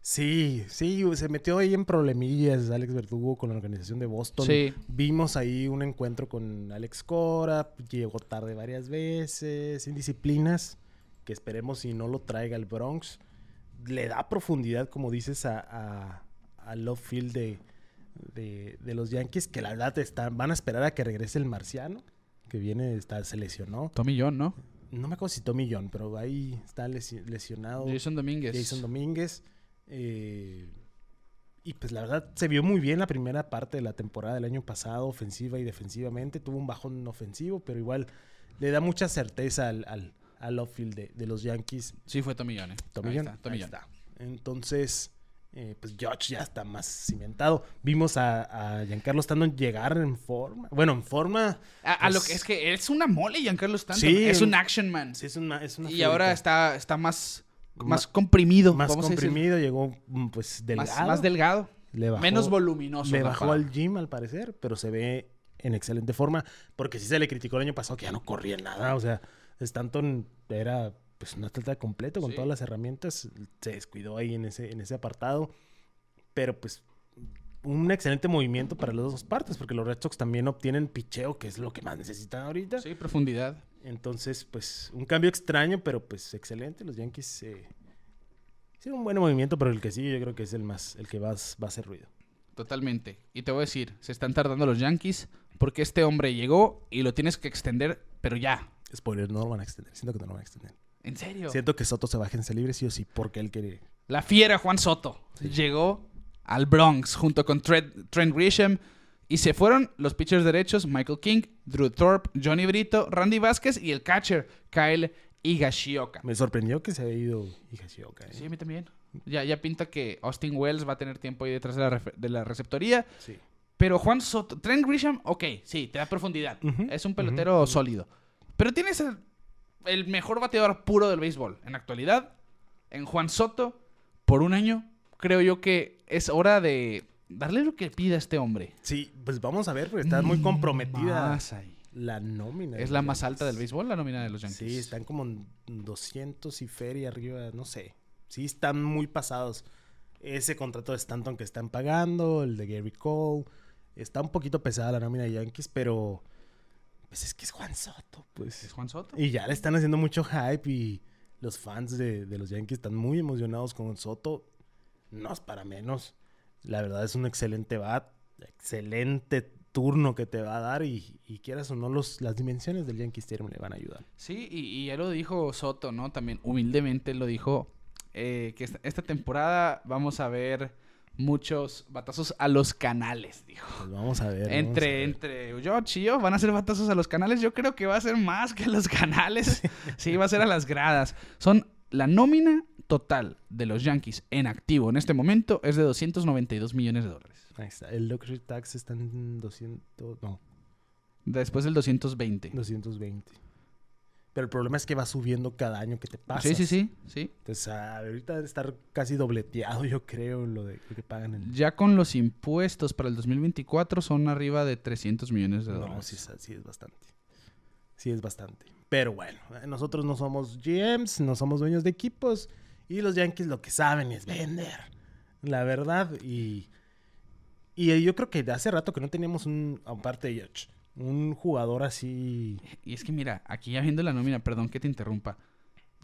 Sí, sí, se metió ahí en problemillas Alex Verdugo con la organización de Boston. Sí. Vimos ahí un encuentro con Alex Cora, llegó tarde varias veces, indisciplinas, que esperemos si no lo traiga el Bronx. Le da profundidad, como dices, a, a, a love field de, de, de los Yankees, que la verdad están, van a esperar a que regrese el marciano, que viene, está, se lesionó. Tommy John, ¿no? No me acuerdo si Tommy John, pero ahí está lesi- lesionado. Jason Domínguez. Jason Domínguez. eh, y pues la verdad se vio muy bien la primera parte de la temporada del año pasado, ofensiva y defensivamente. Tuvo un bajón ofensivo, pero igual le da mucha certeza al, al, al outfield de, de los Yankees. Sí, fue Tommy John. eh. Tommy Ahí John, está, Tommy ahí John. está. Entonces, eh, pues George ya está más cimentado. Vimos a, a Giancarlo Stanton llegar en forma. Bueno, en forma. A, a lo pues, que es que es una mole, Giancarlo Stanton. Sí, es un action man. sí, es una, es una y ahora está, está más, Ma- más comprimido. más comprimido, llegó mm, pues delgado. más delgado. Le bajó- menos voluminoso. Le bajó al gym al parecer, pero se ve en excelente forma. Porque sí se le criticó el año pasado que ya no corría nada. O sea, Stanton era pues un atleta completo con Sí. todas las herramientas. Se descuidó ahí en ese, en ese apartado. Pero pues un excelente movimiento para las dos partes, porque los Red Sox también obtienen picheo, que es lo que más necesitan ahorita. Sí, profundidad. Entonces, pues, un cambio extraño, pero pues excelente. Los Yankees eh, hicieron un buen movimiento, pero el que sigue yo creo que es el más, el que va, va a hacer ruido. Totalmente. Y te voy a decir, se están tardando los Yankees porque este hombre llegó y lo tienes que extender, pero ya. Spoiler, no lo van a extender. Siento que no lo van a extender. ¿En serio? Siento que Soto se va a agencia libre sí o sí, porque él quiere. La fiera Juan Soto llegó al Bronx junto con Trent, Trent Grisham y se fueron los pitchers derechos Michael King, Drew Thorpe, Johnny Brito, Randy Vázquez y el catcher Kyle Higashioka. Me sorprendió que se había ido Higashioka. ¿eh? Sí, a mí también. Ya, ya pinta que Austin Wells va a tener tiempo ahí detrás de la, de la receptoría. Sí. Pero Juan Soto, Trent Grisham, ok, sí, te da profundidad. Es un pelotero sólido. Pero tienes el, el mejor bateador puro del béisbol. En la actualidad, en Juan Soto, por un año, creo yo que es hora de darle lo que pida este hombre. Sí, pues vamos a ver, porque está muy comprometida Más ahí. la nómina. Es la más alta del béisbol, la nómina de los Yankees. Sí, están como en 200 y feria arriba, no sé. Sí, están muy pasados. Ese contrato de Stanton que están pagando, el de Gary Cole. Está un poquito pesada la nómina de Yankees, pero pues es que es Juan Soto, pues. ¿Es Juan Soto? Y ya le están haciendo mucho hype y los fans de, de los Yankees están muy emocionados con Soto. No es para menos. La verdad es un excelente bat, excelente turno que te va a dar y, y quieras o no, los, las dimensiones del Yankee Stadium le van a ayudar. Sí, y, y ya lo dijo Soto, ¿no? También humildemente lo dijo, eh, que esta, esta temporada vamos a ver muchos batazos a los canales, dijo. Pues vamos a ver. vamos a Entre, ver. entre George y yo van a ser batazos a los canales. Yo creo que va a ser más que a los canales. Sí, va a ser a las gradas. Son la nómina total de los Yankees en activo en este momento es de 292 millones de dólares. Ahí está. El luxury tax está en 200. No, Después del 220. 220. Pero el problema es que va subiendo cada año que te pasa. Sí, sí, sí, sí. Entonces, ah, ahorita debe estar casi dobleteado, yo creo, lo de lo que pagan el. Ya con los impuestos para el 2024 son arriba de 300 millones de No, dólares. sí, es- sí es bastante. Sí es bastante. Pero bueno, eh, nosotros no somos GMs, no somos dueños de equipos. Y los Yankees lo que saben es vender. La verdad. Y, y yo creo que hace rato que no teníamos un, aparte de George, un jugador así. Y es que mira, aquí ya viendo la nómina, perdón que te interrumpa.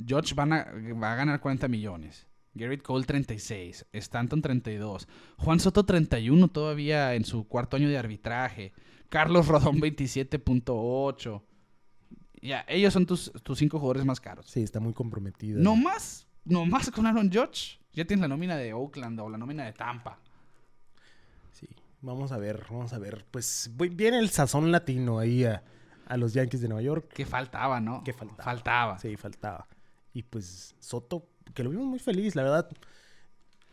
George van a, va a ganar 40 millones. Garrett Cole 36, Stanton 32, Juan Soto 31 todavía en su cuarto año de arbitraje, Carlos Rodón 27.8. Ya, ellos son tus, tus cinco jugadores más caros. Sí, está muy comprometido. No más, no más con Aaron Judge. Ya tienes la nómina de Oakland o la nómina de Tampa. Vamos a ver, vamos a ver. Pues viene el sazón latino ahí a, a los Yankees de Nueva York. Que faltaba, ¿no? Que faltaba. Faltaba. Sí, faltaba. Y pues Soto, que lo vimos muy feliz, la verdad.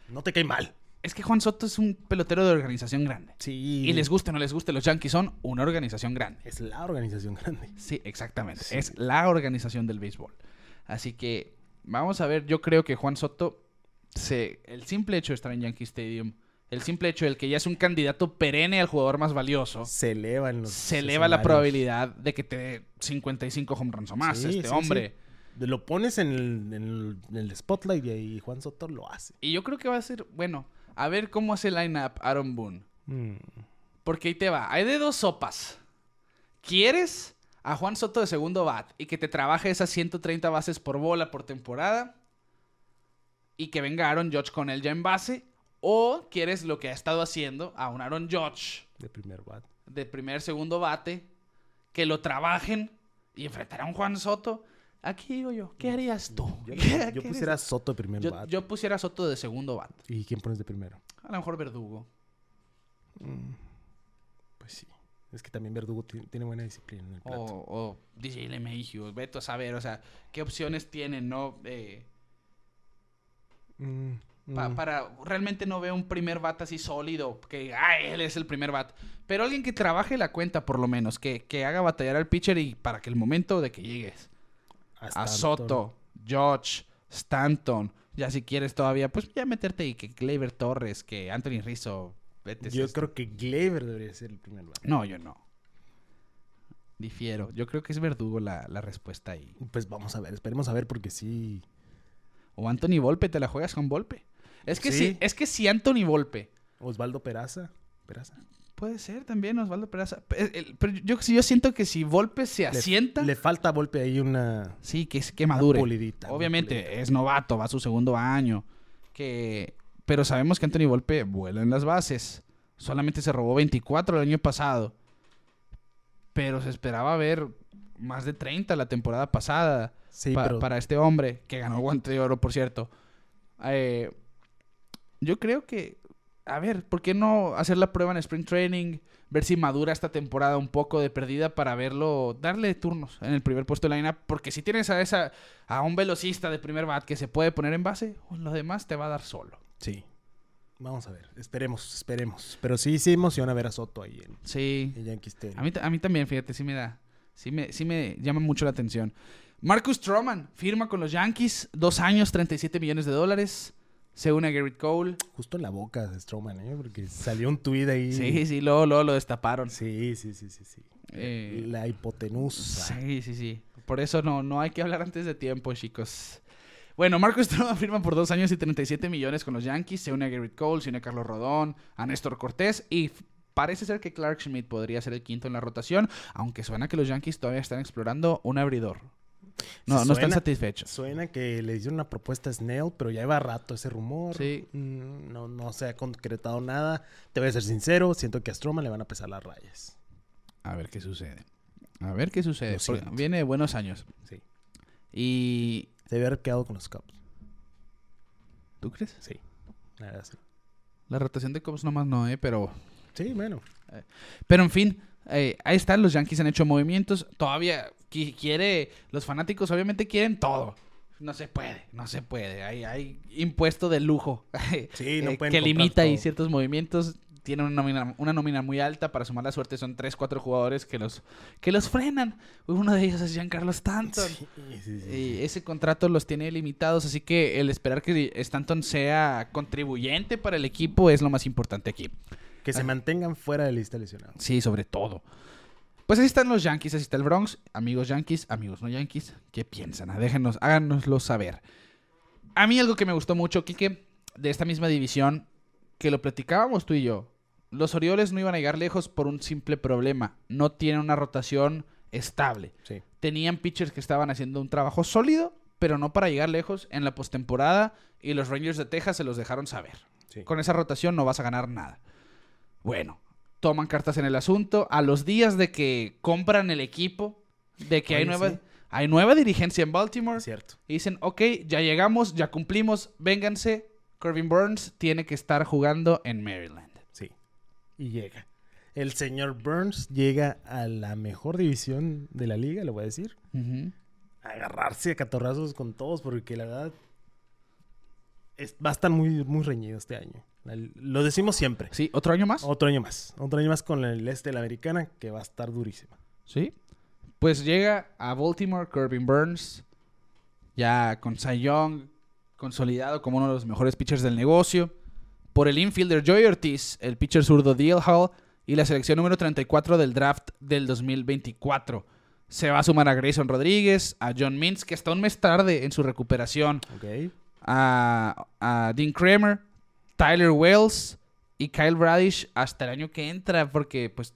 No te cae mal. Es que Juan Soto es un pelotero de organización grande. Sí. Y les guste o no les guste, los Yankees son una organización grande. Es la organización grande. Sí, exactamente. Sí. Es la organización del béisbol. Así que vamos a ver, yo creo que Juan Soto, se, el simple hecho de estar en Yankee Stadium, el simple hecho del que ya es un candidato perenne al jugador más valioso, Se elevan los. se eleva la probabilidad de que te dé 55 home runs o más Sí, este sí, hombre. sí. Lo pones en el, en el- en el spotlight y ahí Juan Soto lo hace. Y yo creo que va a ser, bueno, a ver cómo hace el lineup Aaron Boone. Mm, Porque ahí te va. Hay de dos sopas. ¿Quieres a Juan Soto de segundo bat y que te trabaje esas 130 bases por bola por temporada? Y que venga Aaron Judge con él ya en base. ¿O quieres lo que ha estado haciendo a un Aaron Judge de primer bat. de primer, segundo bate? Que lo trabajen y enfrentar a un Juan Soto. Aquí digo yo, ¿qué harías tú? Yo, ¿Qué- yo qué pusiera harías? Soto de primer Yo, bat. yo pusiera Soto de segundo bat. ¿Y quién pones de primero? A lo mejor Verdugo. Pues sí. Es que también Verdugo ti- tiene buena disciplina en el plato. O, o DJ LeMahieu, Veto a saber, o sea, qué opciones tienen, ¿no? Eh, Mm, pa- mm. Para, realmente no veo un primer bat así sólido, que, ah, él es el primer bat. Pero alguien que trabaje la cuenta, por lo menos, que, que haga batallar al pitcher y para que el momento de que llegues a Soto, George, Stanton, ya si quieres todavía, pues ya meterte y que Gleyber Torres, que Anthony Rizzo, vete. Yo creo que Gleyber debería ser el primer bat. No, yo no. Difiero. Yo creo que es Verdugo la, la respuesta ahí. Pues vamos a ver, esperemos a ver porque sí. O Anthony Volpe, te la juegas con Volpe. Es que Sí. sí, es que si Anthony Volpe. Osvaldo Peraza. Peraza. Puede ser también Osvaldo Peraza. Pero yo, yo siento que si Volpe se asienta. Le, falta Volpe ahí una, sí, que, que una madure. una Obviamente pulidita. es novato, va a su segundo año. Que... Pero sabemos que Anthony Volpe vuela en las bases. Solamente se robó 24 el año pasado. Pero se esperaba ver más de 30 la temporada pasada. Sí, pa- pero para este hombre, que ganó guante de oro, por cierto. Eh, yo creo que, a ver, ¿por qué no hacer la prueba en Spring Training? Ver si madura esta temporada un poco de perdida para verlo, darle turnos en el primer puesto de la lineup. Porque si tienes a esa, a un velocista de primer bat que se puede poner en base, pues lo demás te va a dar solo. sí. Vamos a ver, esperemos, esperemos. Pero sí, sí emociona ver a Soto ahí en, Sí. en Yankee Stadium. A mí, a mí también, fíjate, sí me da. Sí me, sí me llama mucho la atención. Marcus Stroman firma con los Yankees, dos años, 37 millones de dólares. Se une a Garrett Cole. Justo en la boca de Strowman, ¿eh? Porque salió un tuit ahí. Sí, sí, luego, luego lo destaparon. Sí, sí, sí, sí, sí. Eh, La hipotenusa. Sí, sí, sí. Por eso no, no hay que hablar antes de tiempo, chicos. Bueno, Marcus Stroman firma por dos años y 37 millones con los Yankees. Se une a Garrett Cole, se une a Carlos Rodón, a Néstor Cortés y parece ser que Clark Schmidt podría ser el quinto en la rotación, aunque suena que los Yankees todavía están explorando un abridor. No, no están satisfechos. Suena que le hicieron una propuesta a Snell, pero ya lleva rato ese rumor. Sí. Mm, No, no se ha concretado nada. Te voy a ser sincero, siento que a Stroman le van a pesar las rayas. A ver qué sucede. A ver qué sucede. Viene de buenos años. Sí. ¿Y Se debe haber quedado con los Cubs. tú crees? Sí. La verdad, sí. La rotación de Cubs nomás no, ¿eh? Pero, Sí, bueno. pero en fin, eh, ahí están. Los Yankees han hecho movimientos. Todavía qui- quiere... Los fanáticos obviamente quieren todo. No se puede, no se puede. Hay, hay impuesto de lujo Sí, no eh, pueden que limita ahí ciertos movimientos. Tienen una nómina, una nómina muy alta. Para sumar la suerte son 3, 4 jugadores que los, que los frenan. Uno de ellos es Giancarlo Stanton. Sí, sí, sí. Y ese contrato los tiene limitados, así que el esperar que Stanton sea contribuyente para el equipo es lo más importante aquí. Que se mantengan fuera de lista de lesionados. Sí, sobre todo. Pues ahí están los Yankees, así está el Bronx. Amigos Yankees, amigos no Yankees, ¿qué piensan? Ah, Déjenos, háganoslo saber. A mí algo que me gustó mucho, Kike, de esta misma división, que lo platicábamos tú y yo. Los Orioles no iban a llegar lejos por un simple problema. No tienen una rotación estable. Sí. tenían pitchers que estaban haciendo un trabajo sólido, pero no para llegar lejos en la postemporada y los Rangers de Texas se los dejaron saber. Sí. Con esa rotación no vas a ganar nada. Bueno, toman cartas en el asunto. A los días de que compran el equipo, de que hay nueva, sí. hay nueva dirigencia en Baltimore, cierto. y dicen, ok, ya llegamos, ya cumplimos, vénganse. Corbin Burns tiene que estar jugando en Maryland. Sí. Y llega. El señor Burns llega a la mejor división de la liga, le voy a decir. A agarrarse a catorrazos con todos, porque la verdad es- va a estar muy, muy reñido este año. El- Lo decimos siempre. Sí, otro año más. Otro año más. Otro año más con el este de la americana, que va a estar durísima. Sí. Pues llega a Baltimore Corbin Burns, ya con Cy Young consolidado como uno de los mejores pitchers del negocio. Por el infielder Joey Ortiz, el pitcher zurdo Deal Hall y la selección número 34 del draft del 2024. Se va a sumar a Grayson Rodríguez, a John Mintz, que está un mes tarde en su recuperación, ¿Ok? a, a Dean Kramer, Tyler Wells y Kyle Bradish hasta el año que entra, porque pues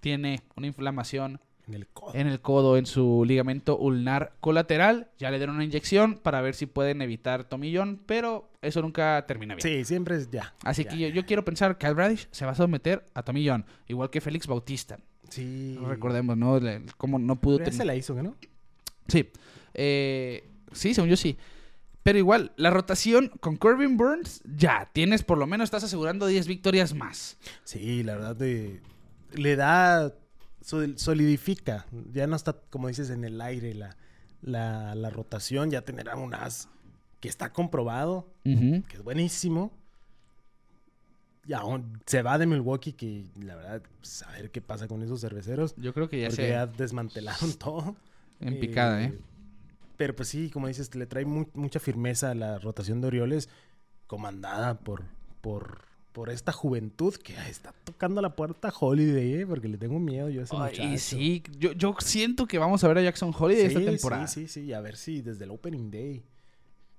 tiene una inflamación En el codo. en el codo, en su ligamento ulnar colateral. Ya le dieron una inyección para ver si pueden evitar tomillón, pero eso nunca termina bien. Sí, siempre es ya. Así ya, que yo, ya. yo quiero pensar que Kyle Bradish se va a someter a tomillón, igual que Félix Bautista. Sí. No recordemos, ¿no? Le- Cómo no pudo Pero ya se la hizo, ¿no? Sí. Eh, sí, según yo sí. Pero igual, la rotación con Corbin Burns, ya, tienes por lo menos, estás asegurando 10 victorias más. Sí, la verdad de- le da, sol- solidifica. Ya no está, como dices, en el aire la, la, la rotación. Ya tendrá un as que está comprobado, que es buenísimo. Y aún se va de Milwaukee, que la verdad, pues, a ver qué pasa con esos cerveceros. Yo creo que ya se... ya desmantelaron todo. En picada, ¿eh? Pero pues sí, como dices, le trae mu- mucha firmeza a la rotación de Orioles, comandada por, por, por esta juventud que está tocando la puerta a Holiday, ¿eh? porque le tengo miedo yo a ese Ay, muchacho. y sí, yo, yo siento que vamos a ver a Jackson Holiday esta temporada. Sí, sí, sí, a ver si desde el Opening Day.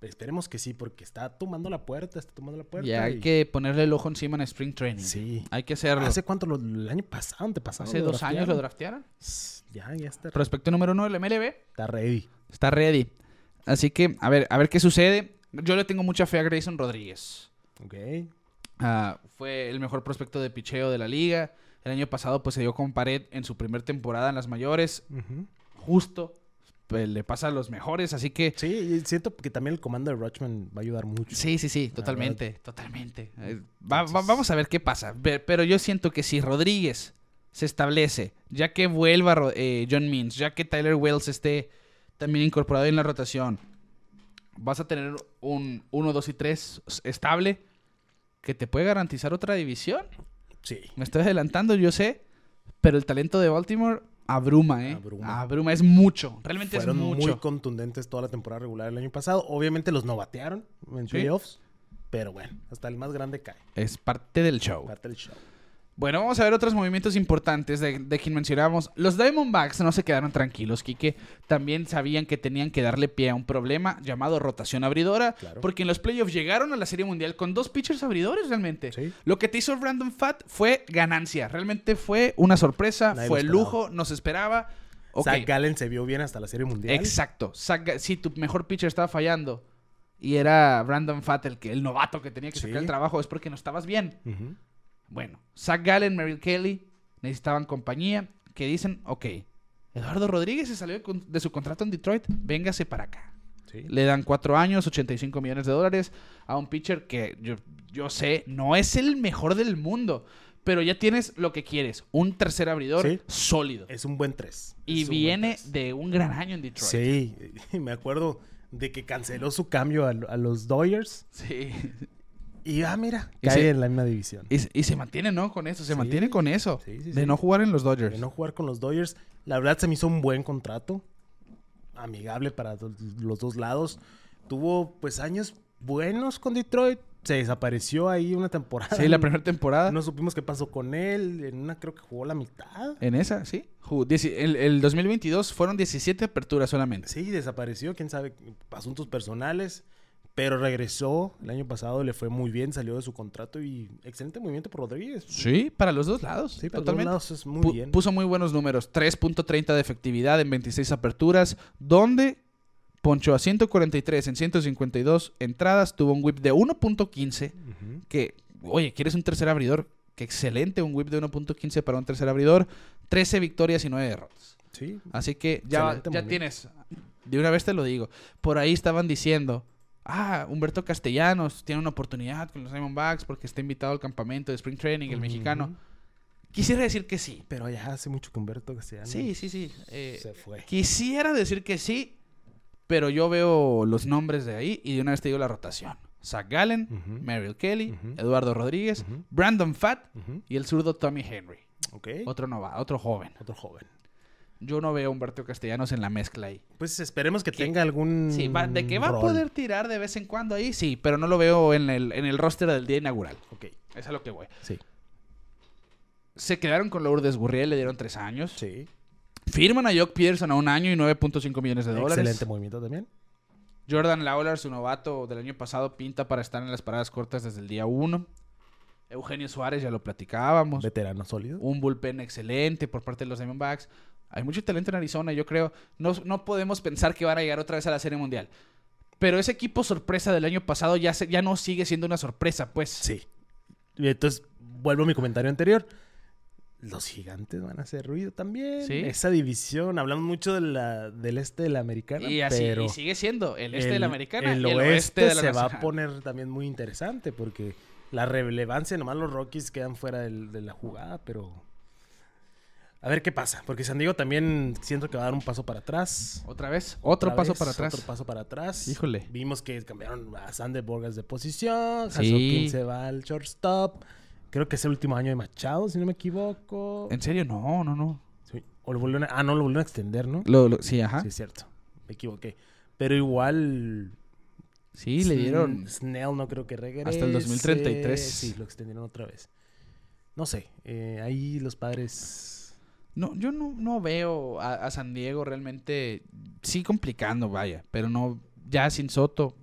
Esperemos que sí, porque está tomando la puerta, está tomando la puerta. Ya hay y- que ponerle el ojo encima en Spring Training. Sí. Hay que hacerlo. ¿Hace cuánto? Lo- el año pasado, antepasado. Hace dos años lo draftearon? Ya, ya está. Prospecto número uno del MLB. Está ready. Está ready. Así que, a ver, a ver qué sucede. Yo le tengo mucha fe a Grayson Rodríguez. Ok. Ah, fue el mejor prospecto de picheo de la liga. El año pasado, pues se dio con pared en su primer temporada en las mayores. Justo. Pues, le pasa a los mejores. Así que. Sí, siento que también el comando de Rochman va a ayudar mucho. Sí, sí, sí, totalmente, totalmente. Eh, va- va- vamos a ver qué pasa. Pero yo siento que si Rodríguez se establece, ya que vuelva eh, John Means, ya que Tyler Wells esté también incorporado en la rotación, vas a tener un 1, 2 y 3 estable que te puede garantizar otra división. Sí. Me estoy adelantando, yo sé, pero el talento de Baltimore abruma, ¿eh? Abruma. Abruma, es mucho, realmente Fueron es muy mucho. contundentes toda la temporada regular el año pasado. Obviamente los novatearon en Sí. playoffs. Pero bueno, hasta el más grande cae. Es parte del show. Parte del show. Bueno, vamos a ver otros movimientos importantes de, de quien mencionábamos. Los Diamondbacks no se quedaron tranquilos, Quique. También sabían que tenían que darle pie a un problema llamado rotación abridora. Claro. Porque en los playoffs llegaron a la Serie Mundial con dos pitchers abridores realmente. Sí. Lo que te hizo Brandon Fat fue ganancia. Realmente fue una sorpresa, Nadie fue lujo, no se esperaba. Ok, Zach Gallen se vio bien hasta la Serie Mundial. Exacto. Si tu mejor pitcher estaba fallando y era Brandon Fat el, que, el novato que tenía que Sí. sacar el trabajo, es porque no estabas bien. Ujú. Bueno, Zach Gallen, Merrill Kelly necesitaban compañía que dicen, ok, Eduardo Rodríguez se salió de su contrato en Detroit, véngase para acá. Sí. Le dan cuatro años, 85 millones de dólares a un pitcher que yo, yo sé, no es el mejor del mundo. Pero ya tienes lo que quieres. Un tercer abridor Sí. sólido. Es un buen 3. Y viene de un gran año en Detroit. Sí, me acuerdo de que canceló su cambio a, a los Dodgers. Sí. Y ah, mira, Y cae se- en la misma división. Y, se- y se mantiene, ¿no? Con eso. Se Sí. mantiene con eso. Sí, sí, de no jugar en los Dodgers. De no jugar con los Dodgers. La verdad se me hizo un buen contrato. Amigable para los dos lados. Tuvo pues años buenos con Detroit. Se desapareció ahí una temporada. Sí, la primera temporada. No supimos qué pasó con él. En una creo que jugó la mitad. En esa, sí. Jugó El, el 2022 fueron 17 aperturas solamente. Sí, desapareció. Quién sabe, asuntos personales. Pero regresó el año pasado, le fue muy bien, salió de su contrato y excelente movimiento por Rodríguez. Sí, para los dos lados. Sí, para totalmente. todos lados es muy bien. Puso muy buenos números. 3.30 de efectividad en 26 aperturas. Donde ponchó a 143 en 152 entradas. Tuvo un whip de 1.15. Ujú. Que, oye, ¿quieres un tercer abridor? Qué excelente, un whip de 1.15 para un tercer abridor. 13 victorias y 9 derrotas. Sí, Así que ya, ya tienes. De una vez te lo digo. Por ahí estaban diciendo. Ah, Humberto Castellanos tiene una oportunidad con los Diamondbacks porque está invitado al campamento de Spring Training, el mexicano. Quisiera decir que sí. Pero ya hace mucho que Humberto Castellanos Sí, sí, sí. eh, se fue. quisiera decir que sí, pero yo veo los nombres de ahí y de una vez te digo la rotación. Zach Gallen, Ujú. Merrill Kelly. Eduardo Rodríguez. Brandon Fatt y el zurdo Tommy Henry. Ok. Otro nova, otro joven. Otro joven. Yo no veo a Humberto Castellanos en la mezcla ahí. Pues esperemos que tenga algún. Sí, va- de que va a poder tirar de vez en cuando ahí, sí, pero no lo veo en el, en el roster del día inaugural. Ok. Es a lo que voy. Sí. Se quedaron con Lourdes Gurriel, le dieron tres años. Sí. Firman a Jock Peterson a un año y 9.5 millones de dólares. Excelente movimiento también. Jordan Lawler, su novato del año pasado, pinta para estar en las paradas cortas desde el día 1. Eugenio Suárez, ya lo platicábamos. Veterano sólido. Un bullpen excelente por parte de los Diamondbacks. Hay mucho talento en Arizona, yo creo. No, no podemos pensar que van a llegar otra vez a la Serie Mundial. Pero ese equipo sorpresa del año pasado ya, se- ya no sigue siendo una sorpresa, pues. Sí. Entonces, vuelvo a mi comentario anterior. Los gigantes van a hacer ruido también. Sí. Esa división, hablamos mucho de la, del este de la americana. Y así pero y sigue siendo el este de el- la americana el y el oeste, oeste de la se va a poner también muy interesante porque la relevancia, nomás los Rockies quedan fuera de la jugada, pero a ver qué pasa, porque San Diego también siento que va a dar un paso para atrás. Otra vez, otro Otra paso vez, para atrás. Otro paso para atrás. Híjole. Vimos que cambiaron a Sander Borgas de posición. Sí. Se va al shortstop. Creo que es el último año de Machado, si no me equivoco. ¿En serio? No, no, no. Sí. O lo volvieron a- Ah, no, lo volvieron a extender, ¿no? Lo- lo- sí, ajá. Sí, es cierto. Me equivoqué. Pero igual. Sí, le dieron. Sn- Snell no creo que regrese. Hasta el 2033. Sí, lo extendieron otra vez. No sé. eh, ahí los padres. No, yo no, no veo a, a San Diego realmente. Sí, complicando, vaya. Pero no. Ya sin Soto.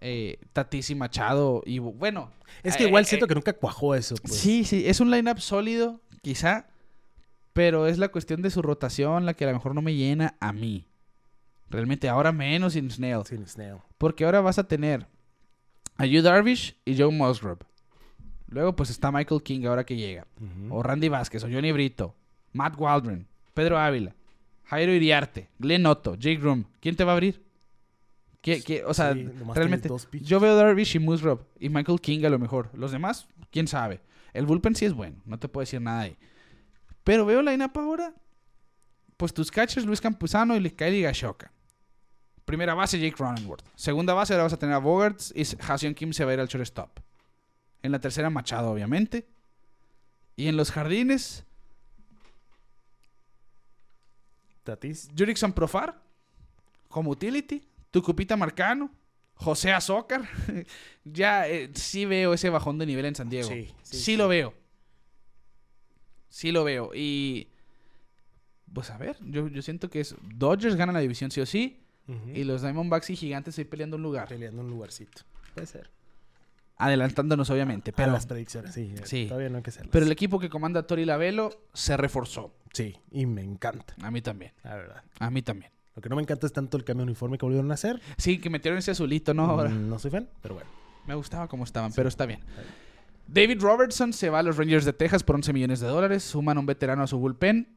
Eh, Tatis y Machado. Y bueno. Es que eh, igual eh, siento que nunca cuajó eso. Pues. Sí, sí. Es un lineup sólido, quizá. Pero es la cuestión de su rotación la que a lo mejor no me llena a mí. Realmente ahora menos sin Snell. Sin Snell. Porque ahora vas a tener a Yu Darvish y Joe Musgrove. Luego pues está Michael King ahora que llega. O Randy Vázquez, o Johnny Brito, Matt Waldron, Pedro Ávila, Jairo Iriarte, Glenn Otto, Jake Room. ¿Quién te va a abrir? ¿Qué- qué- o sea, Sí, realmente, yo veo Darvish y Musgrove y Michael King a lo mejor. Los demás, quién sabe. El bullpen sí es bueno, no te puedo decir nada ahí. Pero veo la INAP ahora. Pues tus catchers, Luis Campuzano y Kylie Gashoka. Primera base, Jake Cronenworth. Segunda base, ahora vas a tener a Bogarts y Hasion Kim se va a ir al shortstop. En la tercera, Machado, obviamente. Y en los jardines, Tatis. Jurickson Profar como utility, Tucupita Marcano, José Azócar. ya eh, sí veo ese bajón de nivel en San Diego. Sí, Sí, sí, sí. lo veo. Sí lo veo. Y pues a ver, yo, yo siento que es Dodgers ganan la división sí o sí. Y los Diamondbacks y Gigantes ahí peleando un lugar. Peleando un lugarcito. Puede ser. Adelantándonos, obviamente. Pero Pero, las predicciones, sí. Sí. Todavía no hay que hacerlas. pero el equipo que comanda Tori Lavelo se reforzó. Sí, y me encanta, A mí también. la verdad. A mí también. Lo que no me encanta es tanto el cambio de uniforme que volvieron a hacer. Sí, que metieron ese azulito, ¿no? Ahora. Mm, No soy fan, pero bueno. Me gustaba cómo estaban, pero está bien. David Robertson se va a los Rangers de Texas por 11 millones de dólares. Suman un veterano a su bullpen.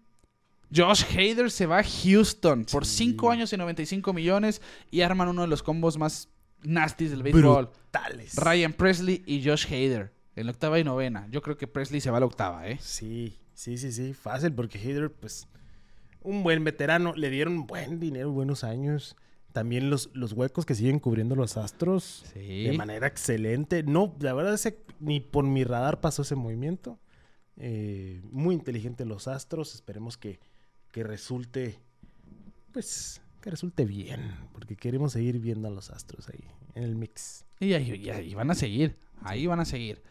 Josh Hader se va a Houston por Sí. 5 años y 95 millones y arman uno de los combos más nasties del béisbol. Brutales. Ryan Presley y Josh Hader en la octava y novena. Yo creo que Presley se va a la octava, ¿eh? Sí, sí, sí, sí, fácil, porque Hader, pues, un buen veterano, le dieron buen dinero, buenos años. También los, los huecos que siguen cubriendo los astros Sí. de manera excelente. No, la verdad, ese, ni por mi radar pasó ese movimiento. Eh, muy inteligente los astros. Esperemos que, que resulte, pues, que resulte bien, porque queremos seguir viendo a los astros ahí, en el mix. Y ahí, y ahí van a seguir. Ahí van a seguir.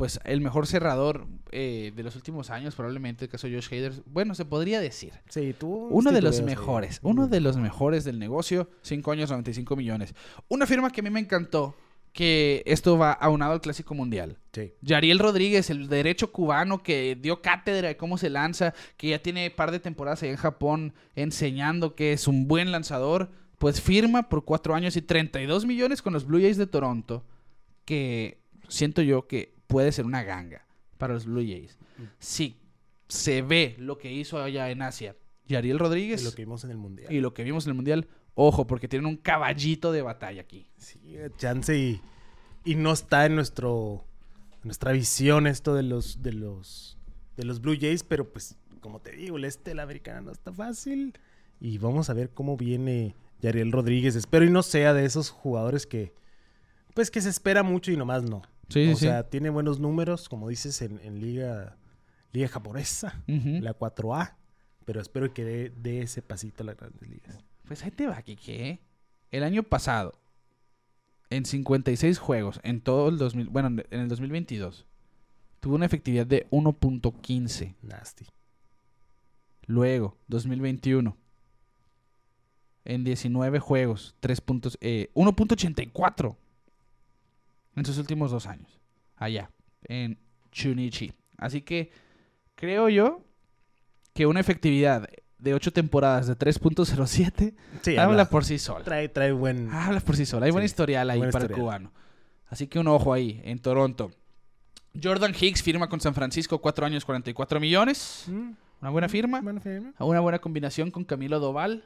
Pues el mejor cerrador eh, de los últimos años, probablemente, el caso de Josh Hader. Bueno, se podría decir. Sí, tú. Uno de los mejores, uno de los mejores del negocio, 5 años, 95 millones. Una firma que a mí me encantó, que esto va aunado al Clásico Mundial. Sí. Yariel Rodríguez, el derecho cubano que dio cátedra de cómo se lanza, que ya tiene par de temporadas allá en Japón enseñando que es un buen lanzador, pues firma por 4 años y 32 millones con los Blue Jays de Toronto, que siento yo que puede ser una ganga para los Blue Jays. Si se ve lo que hizo allá en Asia, Yariel Rodríguez Y lo que vimos en el mundial. y lo que vimos en el Mundial, ojo, porque tienen un caballito de batalla aquí. Sí, chance y, y no está en nuestro nuestra visión esto de los de los de los Blue Jays, pero pues como te digo, el este de la americana no está fácil y vamos a ver cómo viene Yariel Rodríguez. Espero y no sea de esos jugadores que pues que se espera mucho y nomás no. Sí, o sí. sea, tiene buenos números, como dices en, en liga liga japonesa, la 4A, pero espero que dé, dé ese pasito a las grandes ligas. Pues ahí te va, Kike. El año pasado, en 56 juegos, en todo el 2000, bueno, en el 2022, tuvo una efectividad de 1.15. Nasty. Luego, 2021, en 19 juegos, 3 puntos, eh, 1.84 en sus últimos dos años. Allá, en Chunichi. Así que creo yo que una efectividad de 8 temporadas de 3.07 Sí, habla habla- por sí sola. trae trae buen Habla por sí sola. Hay buen historial ahí buen para el cubano. Así que un ojo ahí, en Toronto. Jordan Hicks firma con San Francisco 4 años 44 millones. Mm, Una buena firma. Buena firma. Una buena combinación con Camilo Doval.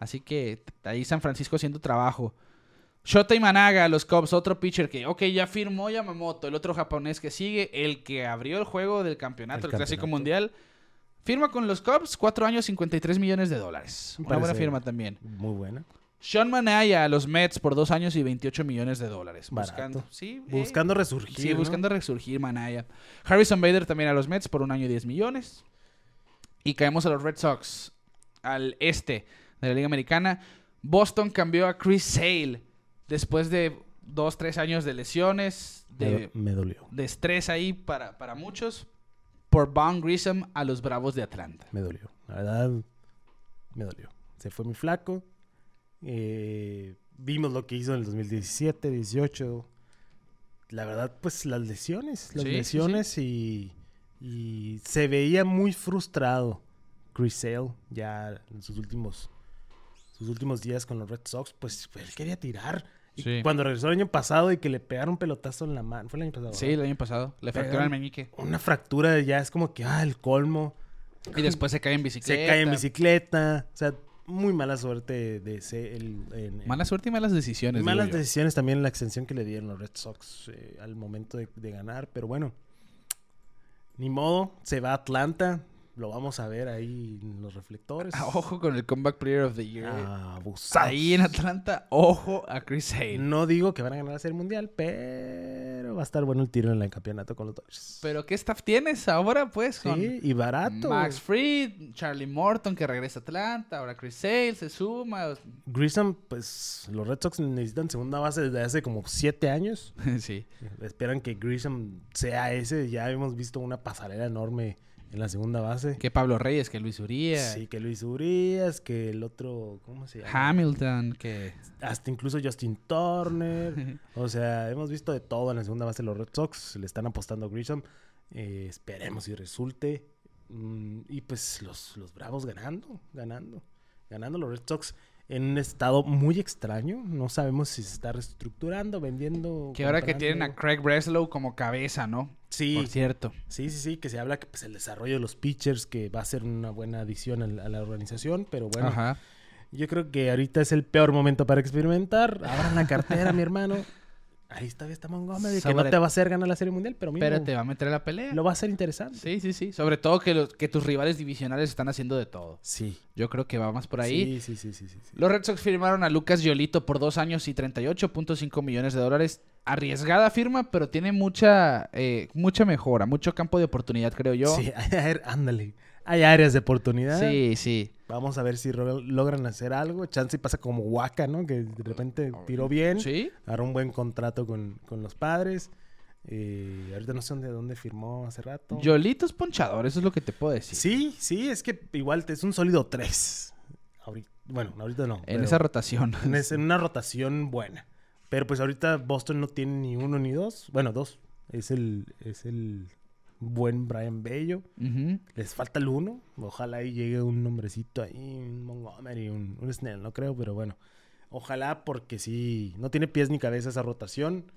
Así que ahí San Francisco haciendo trabajo. Shota Imanaga, los Cubs, otro pitcher que, ok, ya firmó Yamamoto, el otro japonés que sigue, el que abrió el juego del campeonato, el, El Clásico. Mundial. Firma con los Cubs, 4 años, 53 millones de dólares. Una buena firma también. Muy buena. Sean Manaya a los Mets por 2 años y 28 millones de dólares. Barato. Buscando, sí, eh, Buscando resurgir. Sí, ¿no? buscando resurgir Manaya. Harrison Bader también a los Mets por un año y 10 millones. Y caemos a los Red Sox, al este de la Liga Americana. Boston cambió a Chris Sale después de dos, tres años de lesiones, de, do- me dolió. de estrés ahí para, para muchos, por Von Grissom a los Bravos de Atlanta. Me dolió. La verdad, me dolió. Se fue muy flaco. Eh, vimos lo que hizo en el 2017, 18. La verdad, pues las lesiones. Las Sí, sí, lesiones Y, y se veía muy frustrado Chris Sale ya en sus últimos, sus últimos días con los Red Sox. Pues él quería tirar. Sí. Cuando regresó el año pasado y que le pegaron un pelotazo en la mano. Fue el año pasado. Sí, ¿verdad? el año pasado. Le fracturaron el meñique. Una fractura ya es como que, ah, el colmo. Y después se cae en bicicleta. Se cae en bicicleta. O sea, muy mala suerte de ese, el, en- en- Mala suerte y malas decisiones. malas decisiones también la extensión que le dieron los Red Sox eh, al momento de, de ganar. Pero bueno, ni modo. Se va a Atlanta. Lo vamos a ver ahí en los reflectores. Ah, Ojo con el Comeback Player of the Year. Abusados. Ahí en Atlanta, ojo a Chris Hale. No digo que van a ganar Serie Mundial, pero va a estar bueno el tiro en el campeonato con los Dodgers. Pero ¿qué staff tienes ahora, pues? Con Sí, y barato. Max Fried, Charlie Morton que regresa a Atlanta, ahora Chris Hale se suma. Grissom, pues los Red Sox necesitan segunda base desde hace como siete años. sí. Esperan que Grisham sea ese. Ya hemos visto una pasarela enorme en la segunda base. Que Pablo Reyes, que Luis Uría, Sí, que Luis Urias, que el otro, ¿cómo se llama? Hamilton, que... Hasta incluso Justin Turner. o sea, hemos visto de todo en la segunda base de los Red Sox. Le están apostando a Grisham. Eh, esperemos si resulte. Mm, y pues los, los Bravos ganando, ganando. Ganando los Red Sox. En un estado muy extraño. No sabemos si se está reestructurando, vendiendo. Que ahora que tienen a. Craig Breslow como cabeza, ¿no? Sí, Por cierto. sí, sí, sí, que se habla que pues, el desarrollo de los pitchers que va a ser una buena adición al- a, la organización, pero bueno, Ajá. yo creo que ahorita es el peor momento para experimentar. Abran la cartera, mi hermano. Ahí está, está Montgomery, que Sobre- no te va a hacer ganar la Serie Mundial, pero mira, Pero te va a meter a la pelea. lo va a hacer interesante. Sí, sí, sí. Sobre todo que, los, que tus rivales divisionales están haciendo de todo. Sí. Yo creo que va más por ahí. Sí, sí, sí, sí, sí, sí. Los Red Sox firmaron a Lucas Yolito por dos años y 38.5 millones de dólares. Arriesgada firma, pero tiene mucha, eh, mucha mejora, mucho campo de oportunidad, creo yo. Sí, ándale. Hay áreas de oportunidad. sí. sí. Vamos a ver si logran hacer algo. Chance pasa como Waka, ¿no? Que de repente tiró bien. Sí. Agarró un buen contrato con, con los padres. Eh, ahorita no sé dónde, dónde firmó hace rato. Yolito es ponchador, eso es lo que te puedo decir. Sí, sí, es que igual es un sólido 3. bueno, ahorita no. en esa rotación. en, es- en una rotación buena. Pero pues ahorita Boston no tiene ni uno ni dos. Bueno, dos. Es el, es el buen Brian Bello. Les falta el uno. Ojalá ahí llegue un nombrecito ahí, un Montgomery, un, un Snell, no creo, pero bueno. Ojalá porque sí, no tiene pies ni cabeza esa rotación.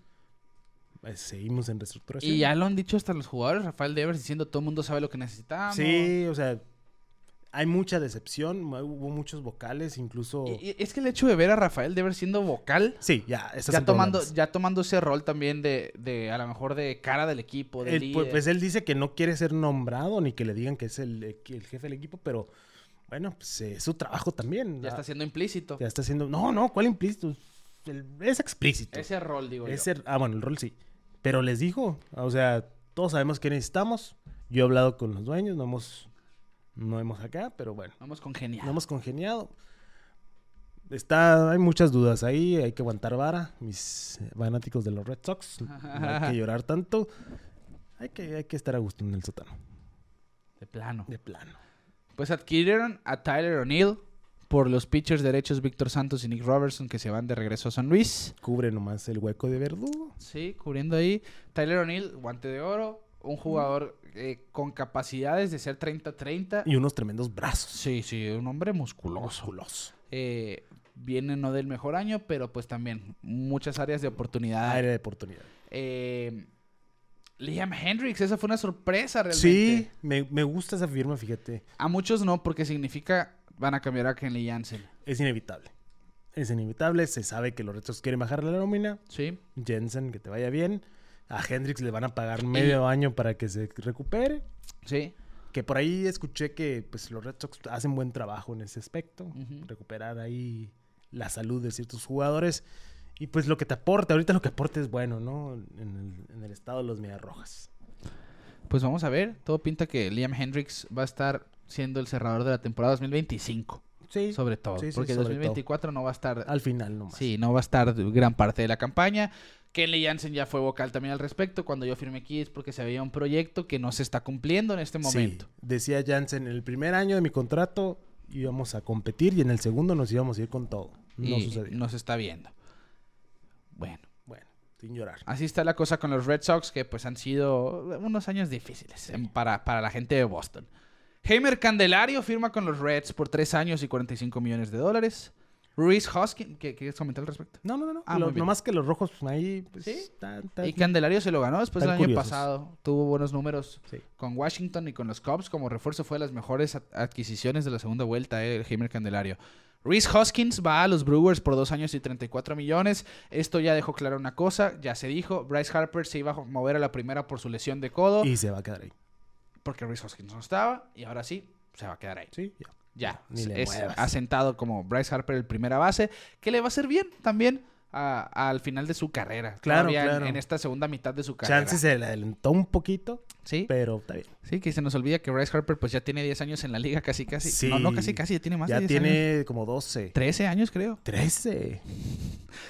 Pues, seguimos en reestructuración. Y ya lo han dicho hasta los jugadores, Rafael Devers diciendo todo el mundo sabe lo que necesitamos. Sí, o sea, hay mucha decepción, hubo muchos vocales, incluso... Y- es que el hecho de ver a Rafael Devers siendo vocal, Sí, ya, ya tomando, problemas. ya tomando ese rol también de, de a lo mejor de cara del equipo, de Él, pues, pues, él dice que no quiere ser nombrado ni que le digan que es el, el jefe del equipo, pero bueno, pues eh, es su trabajo también. ya está siendo implícito. Ya está haciendo. No, no, ¿cuál implícito? El- es explícito. Ese rol, digo yo. Ese- ah, bueno, el rol sí. Pero les dijo, o sea, todos sabemos qué necesitamos. Yo he hablado con los dueños, no hemos, no hemos acá, pero bueno, Vamos con genial. no hemos congeniado. Está, hay muchas dudas ahí, hay que aguantar vara, mis fanáticos de los Red Sox. No hay que llorar tanto. Hay que, hay que estar a gusto en el sótano, De plano. de plano. Pues adquirieron a Tyler O'Neill por los pitchers derechos Víctor Santos y Nick Robertson que se van de regreso a San Luis. Cubre nomás el hueco de verdugo. Sí, cubriendo ahí. Tyler O'Neill, guante de oro. Un jugador eh, con capacidades de ser 30-30. Y unos tremendos brazos. Sí, sí, un hombre musculoso. Musculoso. Eh, viene no del mejor año, pero pues también muchas áreas de oportunidad. Área de oportunidad. Eh, Liam Hendricks, esa fue una sorpresa realmente. Sí, me, me gusta esa firma, fíjate. A muchos no, porque significa van a cambiar a Kenley Jansen. Es inevitable. Es inevitable. Se sabe que los Red Sox quieren bajar la nómina. Sí. Jensen, que te vaya bien. A Hendrix le van a pagar medio año para que se recupere. Sí. Que por ahí escuché que pues, los Red Sox hacen buen trabajo en ese aspecto. Recuperar ahí la salud de ciertos jugadores. Y pues lo que te aporta, ahorita lo que aporta es bueno, ¿no? En el, en el estado de los Medias Rojas. Pues vamos a ver. Todo pinta que Liam Hendricks va a estar siendo el cerrador de la temporada 2025. Sí, Sobre todo. Sí, sí, porque sobre 2024 no va a estar. al final nomás. Sí, no va a estar gran parte de la campaña. Kenley Jansen ya fue vocal también al respecto. Cuando yo firmé aquí es porque se había un proyecto que no se está cumpliendo en este momento. Sí, decía Jansen, en el primer año de mi contrato íbamos a competir y en el segundo nos íbamos a ir con todo. No y sucedió. no se está viendo. Bueno, Bueno, sin llorar. así está la cosa con los Red Sox, que pues han sido unos años difíciles para, para la gente de Boston. Heimer Candelario firma con los Reds por 3 años y 45 millones de dólares. Reese Hoskins, ¿qué quieres comentar al respecto? No, no, no. Ah, Lo- nomás que los rojos ahí, pues, ¿Sí? Y Candelario se lo ganó después del año curiosos. pasado. Tuvo buenos números Sí. con Washington y con los Cubs. Como refuerzo fue de las mejores ad- adquisiciones de la segunda vuelta, eh, el Heimer Candelario. Reese Hoskins va a los Brewers por dos años y 34 millones. Esto ya dejó clara una cosa, ya se dijo. Bryce Harper se iba a mover a la primera por su lesión de codo, Y se va a quedar ahí. porque Reese Hoskins no estaba, y ahora sí, se va a quedar ahí. Sí, ya. Ya, es muevas. asentado como Bryce Harper el primera base, que le va a hacer bien también al final de su carrera. Claro, Todavía en- claro. En, esta segunda mitad de su carrera. Chance se le adelantó un poquito, Sí, pero está bien. sí, que se nos olvida que Bryce Harper pues ya tiene 10 años en la liga casi casi. Sí. No, no casi casi, ya tiene más ya de 10 años. tiene como 12. 13 años creo. 13.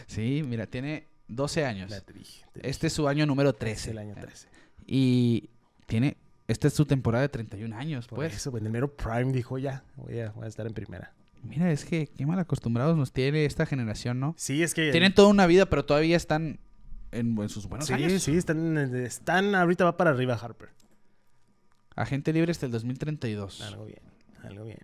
Sí, mira, tiene 12 años. Dije. Este es su año número es 13. el año 13. Y tiene, esta es su temporada de 31 años, Por pues. eso, en el mero Prime dijo ya, voy a, voy a estar en primera. Mira, es que qué mal acostumbrados nos tiene esta generación, ¿no? Sí, es que... Tienen toda una vida, pero todavía están en, en sus buenos sí, años. sí, están, están... Ahorita va para arriba Harper. Agente libre hasta el 2032. Algo bien, algo bien.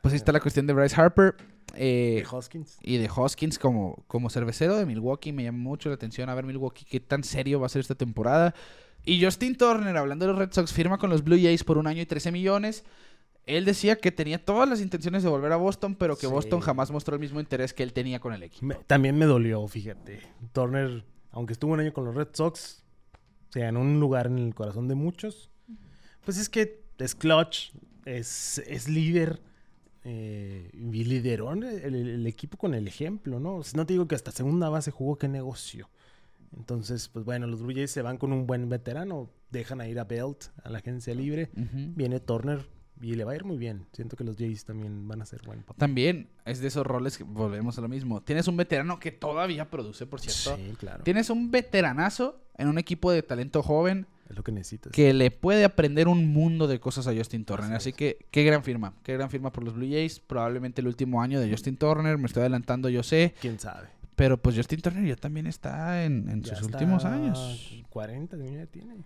Pues ahí está la cuestión de Bryce Harper. Eh, De Hoskins. y de Hoskins como, como cervecero de Milwaukee me llama mucho la atención a ver Milwaukee qué tan serio va a ser esta temporada. Y Justin Turner, hablando de los Red Sox, firma con los Blue Jays por un año y 13 millones. Él decía que tenía todas las intenciones de volver a Boston, pero que Sí. Boston jamás mostró el mismo interés que él tenía con el equipo. Me- también me dolió, fíjate. Turner, aunque estuvo un año con los Red Sox, se ganó un lugar en el corazón de muchos. Pues es que es clutch, es, es líder. eh, y lideró el, el- el equipo con el ejemplo, ¿no? No te digo que hasta segunda base jugó, qué negocio. Entonces, pues bueno, los Blue Jays se van con un buen veterano, dejan a ir a Belt, a la agencia libre. Viene Turner y le va a ir muy bien. Siento que los Jays también van a ser buen papel. También es de esos roles que volvemos a lo mismo. Tienes un veterano que todavía produce, por cierto. Sí, claro. Tienes un veteranazo en un equipo de talento joven Es lo que necesitas. que le puede aprender un mundo de cosas a Justin Turner. Así que, qué gran firma. Qué gran firma por los Blue Jays. Probablemente el último año de Justin Turner. Me estoy adelantando, yo sé. ¿Quién sabe? Pero pues Justin Turner ya también está en, sus está últimos años. 40 de ya tiene.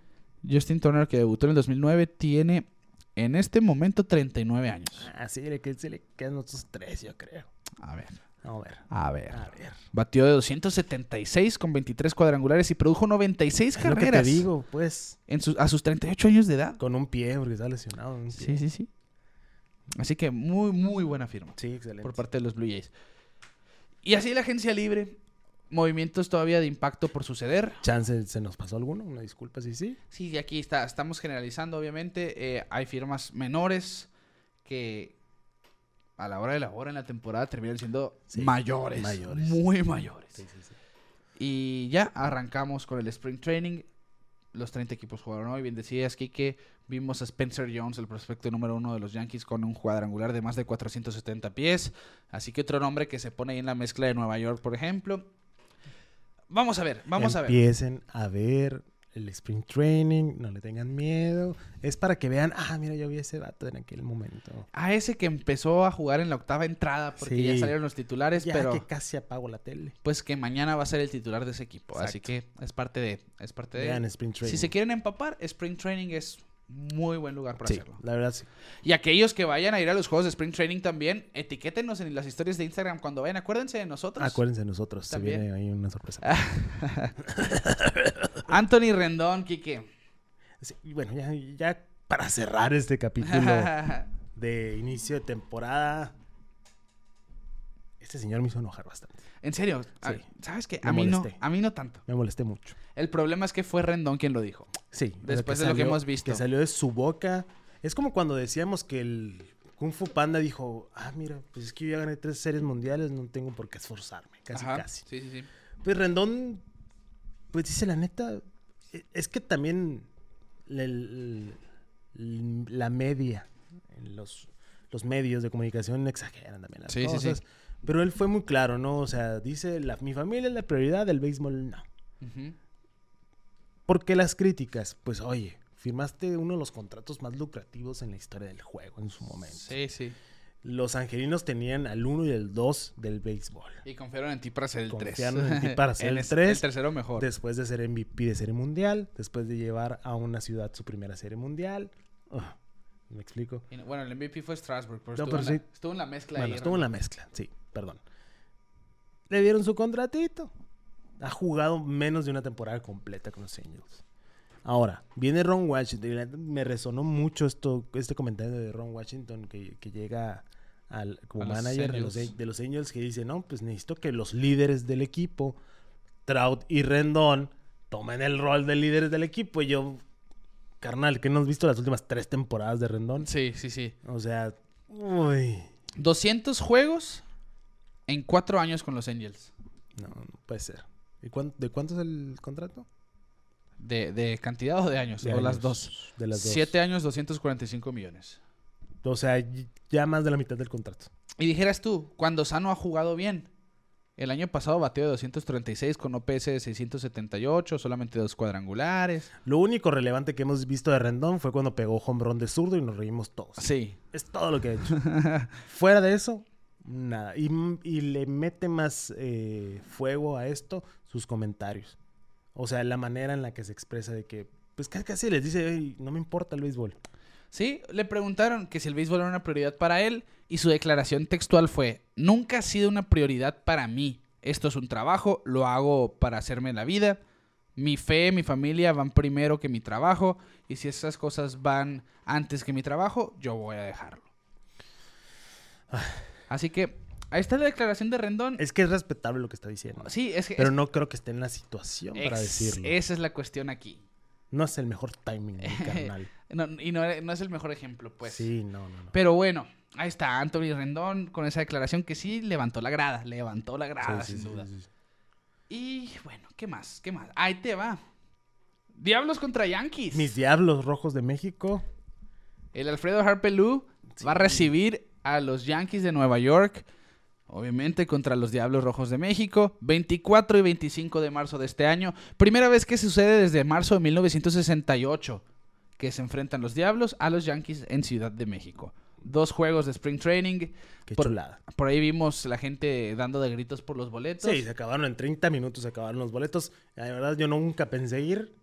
Justin Turner, que debutó en el 2009, tiene en este momento 39 años. Así le, que se le quedan otros tres, yo creo. A ver, Vamos a ver. a ver. A ver. Batió de 276 con 23 cuadrangulares y produjo 96 Es lo que te carreras digo, pues. en sus- a sus 38 años de edad. Con un pie, porque está lesionado. Sí, sí, sí. Así que muy, muy buena firma Sí, excelente. por parte de los Blue Jays. Y así la agencia libre. Movimientos todavía de impacto por suceder. Chance, ¿se nos pasó alguno? Una disculpa, sí, sí. Sí, aquí está, estamos generalizando, obviamente. Eh, hay firmas menores que a la hora de la hora en la temporada terminan siendo Sí, mayores, mayores. Muy mayores. Sí, sí, sí. Y ya arrancamos con el Spring Training. Los 30 equipos jugaron hoy. Bien decías, Kike. Vimos a Spencer Jones, el prospecto número uno de los Yankees, con un cuadrangular de más de 470 pies. Así que otro nombre que se pone ahí en la mezcla de Nueva York, por ejemplo. Vamos a ver, vamos a ver. Empiecen a ver el Spring Training, no le tengan miedo. Es para que vean, ah, mira, yo vi ese vato en aquel momento. A ese que empezó a jugar en la octava entrada, porque Sí. ya salieron los titulares, Ya pero que casi apago la tele. pues que mañana va a ser el titular de ese equipo. Así que es parte de. Es parte de. Vean Spring Training. Si se quieren empapar, Spring Training es muy buen lugar para Sí, hacerlo. la verdad sí. Y aquellos que vayan a ir a los juegos de Spring Training también, etiquétenos en las historias de Instagram cuando vayan. Acuérdense de nosotros. Acuérdense de nosotros, se viene ahí una sorpresa. Anthony Rendón, Quique. Sí, y bueno, ya, ya para cerrar este capítulo de inicio de temporada, este señor me hizo enojar bastante. en serio, Sí. ¿sabes qué? Me A mí no, a mí no tanto. Me molesté mucho. El problema es que fue Rendón quien lo dijo. Sí. Después de lo que hemos visto. Que salió de su boca. Es como cuando decíamos que el Kung Fu Panda dijo, ah, mira, pues es que yo ya gané tres series mundiales, no tengo por qué esforzarme. Casi, Ajá. casi. Sí, sí, sí. Pues Rendón, pues dice la neta, es que también la, el- el- la media, los, los medios de comunicación exageran también las Sí, sí, sí. cosas. Pero él fue muy claro, ¿no? O sea, dice, la, mi familia es la prioridad, del béisbol no. Ujú. ¿Por qué las críticas? Pues oye, firmaste uno de los contratos más lucrativos en la historia del juego en su momento. Sí, sí. Los angelinos tenían al 1 y el 2 del béisbol. Y confiaron en ti para ser el 3. Confiaron en ti para ser el es- tres. El tercero mejor. Después de ser MVP de serie mundial, después de llevar a una ciudad su primera serie mundial. Ugh, ¿Me explico? Y Bueno, el MVP fue Strasbourg, pero, No, estuvo, pero en la, estuvo en la mezcla Bueno, ahí. estuvo en la mezcla, sí, perdón. Le dieron su contratito. Ha jugado menos de una temporada completa con los Angels. Ahora, viene Ron Washington. Me resonó mucho esto, este comentario de Ron Washington que, que llega al, como A los manager de los, Angels. de los Angels que dice, no, pues necesito que los líderes del equipo, Trout y Rendón, tomen el rol de líderes del equipo. Y yo, carnal, que no has visto las últimas tres temporadas de Rendón? Sí, sí, sí. O sea, uy, 200 juegos en cuatro años con los Angels. no, no puede ser. ¿Y ¿De cuánto es el contrato? ¿De, de cantidad o de años? De o las dos. De las dos. Siete años, 245 millones. O sea, ya más de la mitad del contrato. Y dijeras tú, cuando Sano ha jugado bien. El año pasado batió de 236 con OPS de 678, solamente dos cuadrangulares. Lo único relevante que hemos visto de Rendón fue cuando pegó home run de zurdo y nos reímos todos. Sí. Es todo lo que ha hecho. Fuera de eso, nada. Y, y le mete más eh, fuego a esto sus comentarios. O sea, la manera en la que se expresa de que, pues casi, les dice, "Ey, no me importa el béisbol. Sí, le preguntaron que si el béisbol era una prioridad para él y su declaración textual fue, nunca ha sido una prioridad para mí. Esto es un trabajo, lo hago para hacerme la vida. Mi fe, mi familia van primero que mi trabajo y si esas cosas van antes que mi trabajo, yo voy a dejarlo. Así que ahí está la declaración de Rendón. Es que es respetable lo que está diciendo. Sí, es que... Pero es- no creo que esté en la situación para decirlo. Esa es la cuestión aquí. No es el mejor timing, mi carnal. No, y no, no es el mejor ejemplo, pues. sí, no, no, no. Pero bueno, ahí está Anthony Rendón con esa declaración que sí levantó la grada, levantó la grada, Sí, sin sí, duda. sí. Y bueno, ¿qué más? ¿Qué más? Ahí te va. Diablos contra Yankees. Mis Diablos Rojos de México. El Alfredo Harpelú va a recibir a los Yankees de Nueva York. Obviamente contra los Diablos Rojos de México. 24 y 25 de marzo de este año. Primera vez que sucede desde marzo de 1968 que se enfrentan los Diablos a los Yankees en Ciudad de México. Dos juegos de Spring Training. Qué Por- chulada. Por ahí vimos la gente dando de gritos por los boletos. Sí, se acabaron en 30 minutos, se acabaron los boletos. La verdad, yo nunca pensé ir,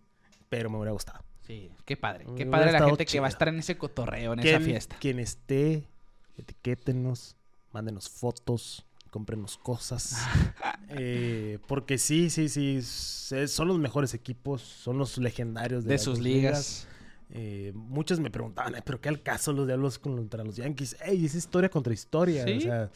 pero me hubiera gustado. Sí, qué padre. Qué padre la gente que va a estar en ese cotorreo, en esa fiesta. Quien esté, etiquétenos, mándenos fotos, cómprenos cosas. Eh, porque sí, sí, sí, s- son los mejores equipos, son los legendarios de, sus dos ligas. Eh, muchos me preguntaban, "Ay, ¿pero qué al caso los diablos contra los Yankees? Ey, es historia contra historia. Sí. O sea,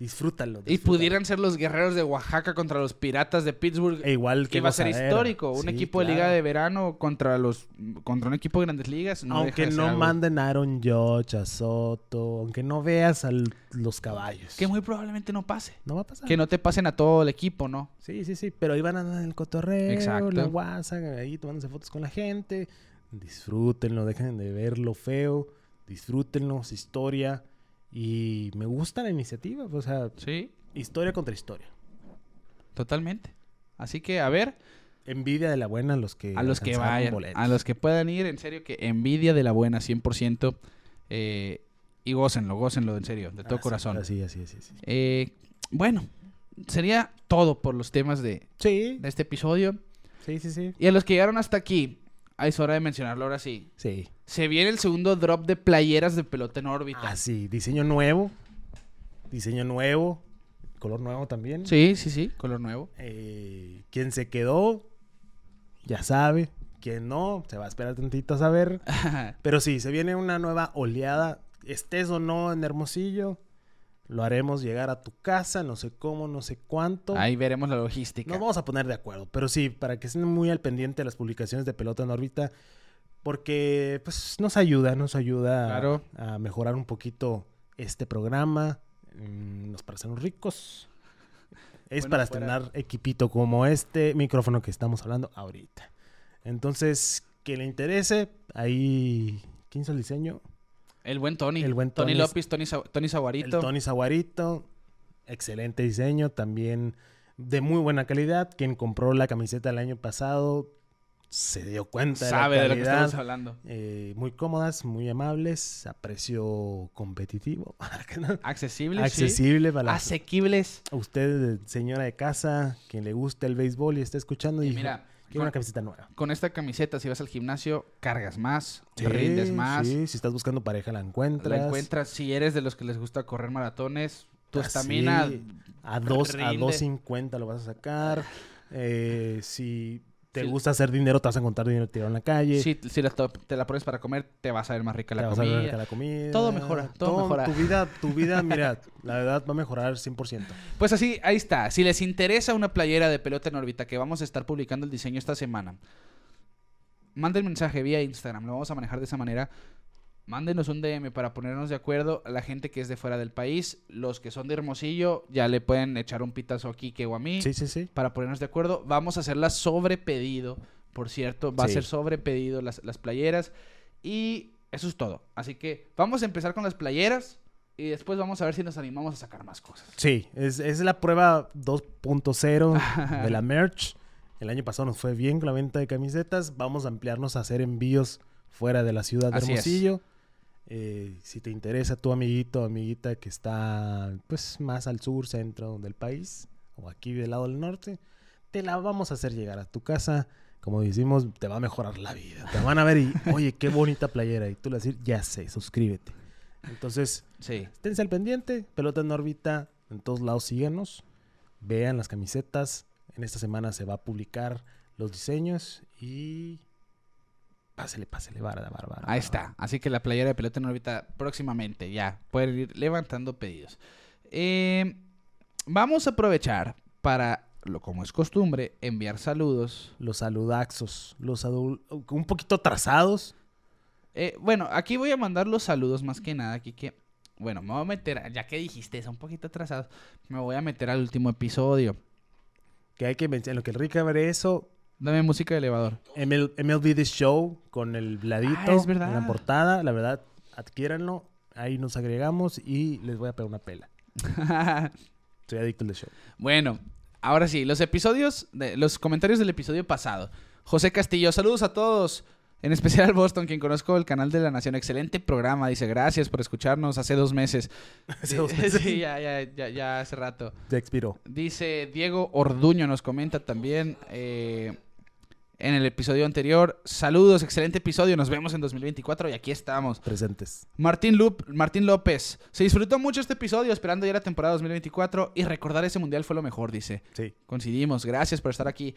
disfrútalo. Y disfrútalo. pudieran ser los guerreros de Oaxaca contra los piratas de Pittsburgh. E igual que iba a ser histórico. Un Sí, equipo de liga de verano contra los contra un equipo de grandes ligas. No aunque de no algo manden a Aaron Judge, a Soto, aunque no veas a los caballos. Que muy probablemente no pase. No va a pasar. Que no te pasen a todo el equipo, ¿no? Sí, sí, sí, pero ahí van a andar en el cotorreo, Exacto. la WhatsApp, ahí tomándose fotos con la gente. Disfrútenlo, dejen de ver lo feo, disfrútenlo, es historia. Y me gusta la iniciativa, o sea, Sí, historia contra historia. totalmente. Así que, a ver, Envidia de la buena a los que a los que vayan, boletos. a los que puedan ir, en serio, que envidia de la buena, 100%. eh, y gócenlo, gócenlo, en serio, de todo Así, corazón. Así, así, así. así. Eh, bueno, sería todo por los temas de, Sí, de este episodio. sí, sí, sí. Y a los que llegaron hasta aquí, ah, es hora de mencionarlo ahora sí. Sí. Se viene el segundo drop de playeras de pelota en órbita. Así, diseño nuevo. Diseño nuevo. Color nuevo también. Sí, sí, sí, color nuevo. Eh, quien se quedó, ya sabe. Quien no, se va a esperar tantito a saber. Pero sí, se viene una nueva oleada. Estés o no en Hermosillo, lo haremos llegar a tu casa, no sé cómo, no sé cuánto. Ahí veremos la logística. Nos vamos a poner de acuerdo. Pero sí, para que estén muy al pendiente de las publicaciones de Pelota en órbita. Porque pues nos ayuda, nos ayuda a- Claro. a, mejorar un poquito este programa. Mm, Nos parecen ricos. Es Bueno, para fuera. estrenar equipito como este micrófono que estamos hablando ahorita. Entonces, que le interese, ahí... ¿Quién hizo el diseño? El buen Tony. El buen Tony Tony- López, Tony, Tony El Saguarito. Tony Saguarito. Excelente diseño, también de muy buena calidad. Quien compró la camiseta el año pasado se dio cuenta Sabe de de la lo que estamos hablando. Eh, muy cómodas, muy amables, a precio competitivo, Accesibles, accesible para sí. Asequibles. a usted, señora de casa, quien le guste el béisbol y está escuchando y, Y dijo, mira, quiero una con, camiseta nueva. con esta camiseta, si vas al gimnasio, cargas más, Sí, rindes más, sí, si estás buscando pareja la encuentras. la encuentras. Si eres de los que les gusta correr maratones, tu Así, estamina a dos a rinde. 2.50 lo vas a sacar. Eh, si te Sí. gusta hacer dinero, te vas a encontrar dinero tirado en la calle. Si, si la to- te la pones para comer, te vas a ver más rica te la vas a comida. que la comida. Todo mejora, todo mejora. Tu vida, tu vida, mira, la verdad va a mejorar 100%. Pues así, ahí está. Si les interesa una playera de pelota en órbita que vamos a estar publicando el diseño esta semana, manden mensaje vía Instagram. Lo vamos a manejar de esa manera. Mándenos un DM para ponernos de acuerdo. La gente que es de fuera del país, los que son de Hermosillo, ya le pueden echar un pitazo a Kike o a mí Sí, sí, sí. para ponernos de acuerdo. Vamos a hacerlas sobre pedido, por cierto. Va a ser sobre pedido las, las playeras. Y eso es todo. Así que vamos a empezar con las playeras y después vamos a ver si nos animamos a sacar más cosas. Sí, es, es la prueba 2.0 de la merch. El año pasado nos fue bien con la venta de camisetas. Vamos a ampliarnos a hacer envíos fuera de la ciudad de Así es. Eh, si te interesa tu amiguito o amiguita que está pues más al sur, centro del país o aquí del lado del norte, te la vamos a hacer llegar a tu casa como decimos, te va a mejorar la vida. Te van a ver y, oye, qué bonita playera. Y tú le vas a decir, ya sé, suscríbete. Entonces, Sí. esténse al pendiente. Pelota en órbita, en todos lados síganos. Vean las camisetas. En esta semana se va a publicar los diseños y... Pásele, pásele, vara, vara, Ahí está. Así que la playera de pelota en órbita próximamente ya. Pueden ir levantando pedidos. Eh, vamos a aprovechar para, lo como es costumbre, enviar saludos. Los saludaxos, los un poquito atrasados. Eh, bueno, aquí voy a mandar los saludos más que nada. Aquí que, bueno, me voy a meter, ya que dijiste, es un poquito atrasado, me voy a meter al último episodio. Que hay que mencionar, en lo que el Rica abre eso, Dame música de elevador. ML, MLB The Show con el ladito Ah, es verdad. en la portada. La verdad, adquiéranlo. Ahí nos agregamos y les voy a pegar una pela. Soy adicto al The Show. Bueno, ahora sí, los episodios, de, los comentarios del episodio pasado. José Castillo, saludos a todos. En especial al Boston, quien conozco el canal de la Nación. Excelente programa. Dice, gracias por escucharnos hace dos meses. Hace dos meses. sí, ya, ya, ya, ya hace rato. Ya expiró. Dice Diego Orduño, nos comenta también eh, en el episodio anterior. Saludos, excelente episodio. Nos vemos en 2024 y aquí estamos. Presentes. Martín, Lup- Martín López, se disfrutó mucho este episodio esperando ya la temporada 2024 y recordar ese mundial fue lo mejor, dice. Sí. Coincidimos, gracias por estar aquí.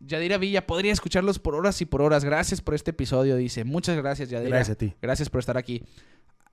Yadira Villa, podría escucharlos por horas y por horas. Gracias por este episodio, dice. Muchas gracias, Yadira. Gracias a ti. Gracias por estar aquí.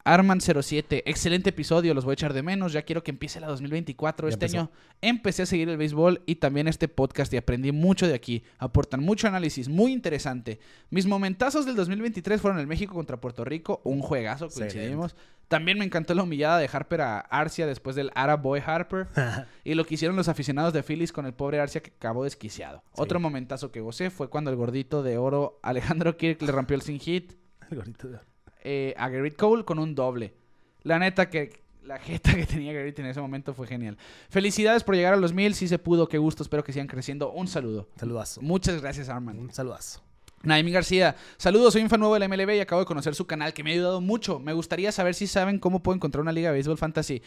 Arman07, excelente episodio, los voy a echar de menos, ya quiero que empiece la 2024. Ya este empezó. año empecé a seguir el béisbol y también este podcast y aprendí mucho de aquí. Aportan mucho análisis, muy interesante. Mis momentazos del 2023 fueron el México contra Puerto Rico, un juegazo, coincidimos. También me encantó la humillada de Harper a Arcia después del Arab Boy Harper y lo que hicieron los aficionados de Phillies con el pobre Arcia que acabó desquiciado. Sí. Otro momentazo que gocé fue cuando el gordito de oro Alejandro Kirk le rompió el sin hit El gorrito de- eh, a Garrett Cole con un doble. La neta que la jeta que tenía Garrett en ese momento fue genial. Felicidades por llegar a los mil, sí se pudo, qué gusto, espero que sigan creciendo. Un saludo. Saludazo. Muchas gracias, Arman. Un saludazo. Naimi García, saludos, soy un fan nuevo de la MLB y acabo de conocer su canal que me ha ayudado mucho. Me gustaría saber si saben cómo puedo encontrar una liga de béisbol fantasy.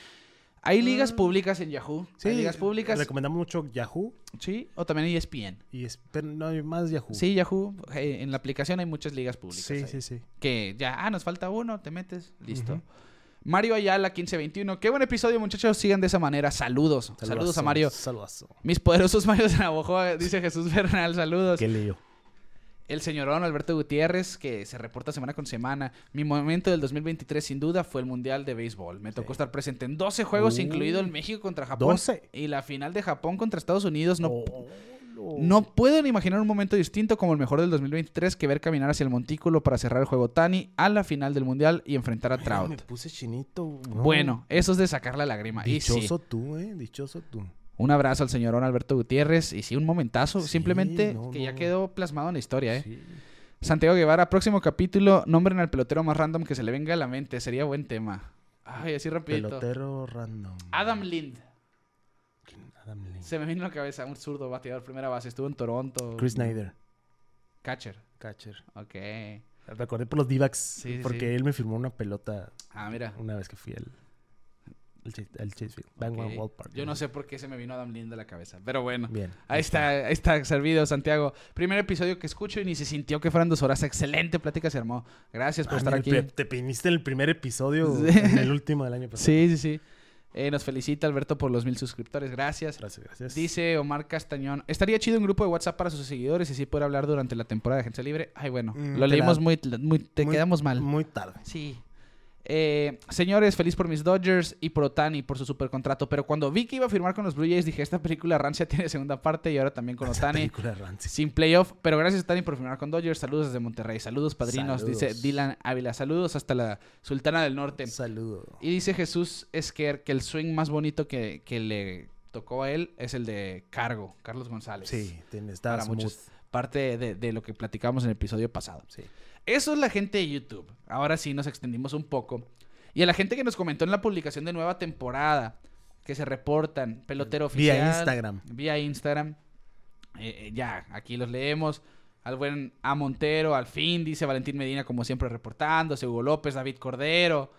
Hay ligas públicas en Yahoo. Sí, Hay ligas públicas. Recomendamos mucho Yahoo Sí, o también ESPN. y es- pero no hay más Yahoo. Sí, Yahoo. eh, en la aplicación hay muchas ligas públicas. sí, ahí. sí, sí. Que ya, ah, nos falta uno, te metes, listo. Mario Ayala 1521. Qué buen episodio, muchachos. Sigan de esa manera. Saludos. Saludos Saludazo, a Mario. Saludazo. Mis poderosos Marios de Navajo, dice Jesús Bernal. Saludos. ¿Qué leyó? El señorón Alberto Gutiérrez, que se reporta semana con semana. Mi momento del 2023, sin duda, fue el Mundial de Béisbol. Me tocó Sí. estar presente en 12 juegos, Uh. incluido el México contra Japón. 12. Y la final de Japón contra Estados Unidos. No, Oh, no. no puedo ni imaginar un momento distinto como el mejor del 2023 que ver caminar hacia el montículo para cerrar el juego Tani a la final del Mundial y enfrentar a Ay, Trout. Me puse chinito. no. Bueno, eso es de sacar la lágrima. Y sí, Dichoso tú, eh. Dichoso tú. Un abrazo al señorón Alberto Gutiérrez. Y sí, un momentazo. Sí, simplemente no, que ya quedó plasmado en la historia, ¿eh? Sí. Santiago Guevara, próximo capítulo. Nombren al pelotero más random que se le venga a la mente. Sería buen tema. Ay, así rapidito. Pelotero random. Adam Lind. Adam Lee. Se me vino a la cabeza. Un zurdo bateador, primera base. Estuvo en Toronto. Chris Snyder. Catcher. Catcher. Ok. Recordé por los D-backs. Sí, porque sí. él me firmó una pelota Ah, mira. una vez que fui al Chase, al Chase Field. Ballpark. Yo no sé por qué se me vino Adam Lind a la cabeza. Pero bueno. Bien. Ahí está, ahí está servido, Santiago. Primer episodio que escucho y ni se sintió que fueran dos horas. Excelente plática se armó. Gracias por Ah, estar mira, aquí. Te, te piniste en el primer episodio, Sí. en el último del año pasado. Sí, sí, sí. Eh, nos felicita Alberto por los mil suscriptores. Gracias. Gracias, gracias. Dice Omar Castañón, estaría chido un grupo de WhatsApp para sus seguidores y así poder hablar durante la temporada de Agencia Libre. Ay, bueno, Mm, lo leímos la- muy, muy, te muy- quedamos mal. Muy tarde. Sí. Eh, señores, feliz por mis Dodgers y por Otani por su super contrato. Pero cuando vi que iba a firmar con los Blue Jays, dije: Esta película rancia tiene segunda parte y ahora también con Esa Otani. Sin playoff, pero gracias Otani por firmar con Dodgers. Saludos desde Monterrey. Saludos, padrinos. Saludos. Dice Dylan Ávila. Saludos hasta la Sultana del Norte. Un saludo. Y dice Jesús Esquer que el swing más bonito que, que le tocó a él es el de Cargo, Carlos González. Sí, tiene, Para está muchos. smooth. Parte de, de lo que platicamos en el episodio pasado. Sí. Eso es la gente de YouTube. Ahora sí nos extendimos un poco. Y a la gente que nos comentó en la publicación de nueva temporada, que se reportan, pelotero oficial. Vía Instagram. Vía Instagram. Eh, eh, ya, aquí los leemos. Al buen A Montero, al fin, dice Valentín Medina, como siempre reportándose. Hugo López, David Cordero.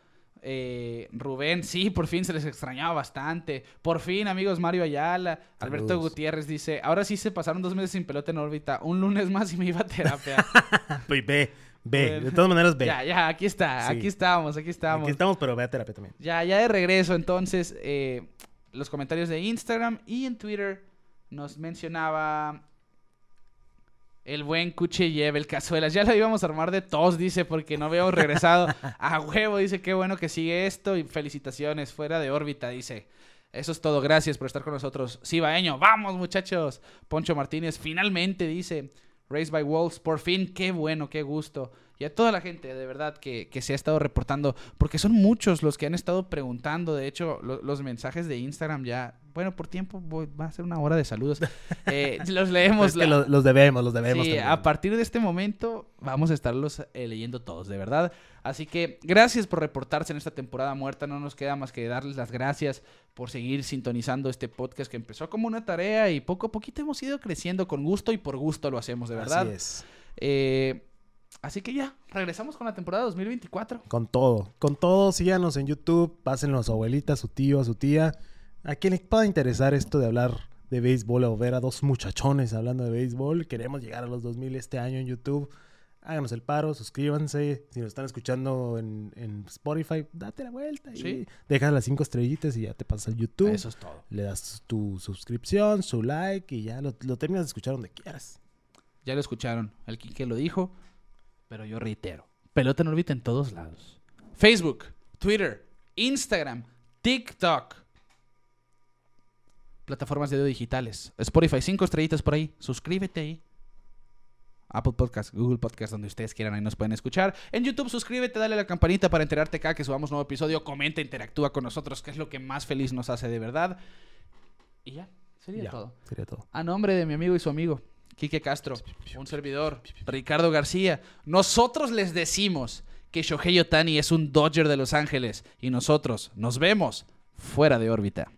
Eh, Rubén, sí, por fin se les extrañaba bastante. Por fin, amigos, Mario Ayala. Alberto. Gutiérrez dice, ahora sí se pasaron dos meses sin pelota en órbita. Un lunes más y me iba a terapia. Pues Bueno. De todas maneras, ve. ya, ya, aquí está. Sí. Aquí estamos, aquí estamos. Aquí estamos, pero ve a terapia también. Ya, ya de regreso, entonces, eh, los comentarios de Instagram y en Twitter nos mencionaba el buen Cuche lleva el cazuelas. Ya lo íbamos a armar de tos, dice, porque no habíamos regresado a huevo. Dice, qué bueno que sigue esto y felicitaciones, fuera de órbita, dice. Eso es todo, gracias por estar con nosotros. Cibaeño, vamos muchachos. Poncho Martínez, finalmente, dice. Raised by Wolves, por fin, qué bueno, qué gusto. Y a toda la gente, de verdad, que, que se ha estado reportando, porque son muchos los que han estado preguntando. De hecho, lo- los mensajes de Instagram ya, bueno, por tiempo voy- va a ser una hora de saludos. Eh, los leemos. Es que los debemos, los debemos. Sí, también. a partir de este momento vamos a estarlos eh, leyendo todos, de verdad. Así que gracias por reportarse en esta temporada muerta. No nos queda más que darles las gracias por seguir sintonizando este podcast que empezó como una tarea y poco a poquito hemos ido creciendo con gusto y por gusto lo hacemos, de verdad. Así es. Eh, así que ya, regresamos con la temporada 2024. Con todo. Con todo, síganos en YouTube. Pásenlo a su abuelita, a su tío, a su tía. A quien le pueda interesar esto de hablar de béisbol o ver a dos muchachones hablando de béisbol. Queremos llegar a los 2000 este año en YouTube. Háganos el paro, suscríbanse. Si nos están escuchando en, en Spotify, date la vuelta y Sí. las cinco estrellitas y ya te pasas al YouTube. Eso es todo. Le das tu suscripción, su like y ya lo, lo terminas de escuchar donde quieras. Ya lo escucharon. El Quique lo dijo, pero yo reitero. Pelota en órbita en todos lados. Facebook, Twitter, Instagram, TikTok. Plataformas de audio digitales. Spotify, cinco estrellitas por ahí. Suscríbete ahí. Apple Podcast, Google Podcast, donde ustedes quieran, ahí nos pueden escuchar. En YouTube, suscríbete, dale a la campanita para enterarte cada que subamos nuevo episodio. Comenta, interactúa con nosotros, que es lo que más feliz nos hace de verdad. Y ya, sería Ya, todo. sería todo. A nombre de mi amigo y su amigo, Quique Castro, un servidor, Ricardo García, nosotros les decimos que Shohei Otani es un Dodger de Los Ángeles y nosotros nos vemos fuera de órbita.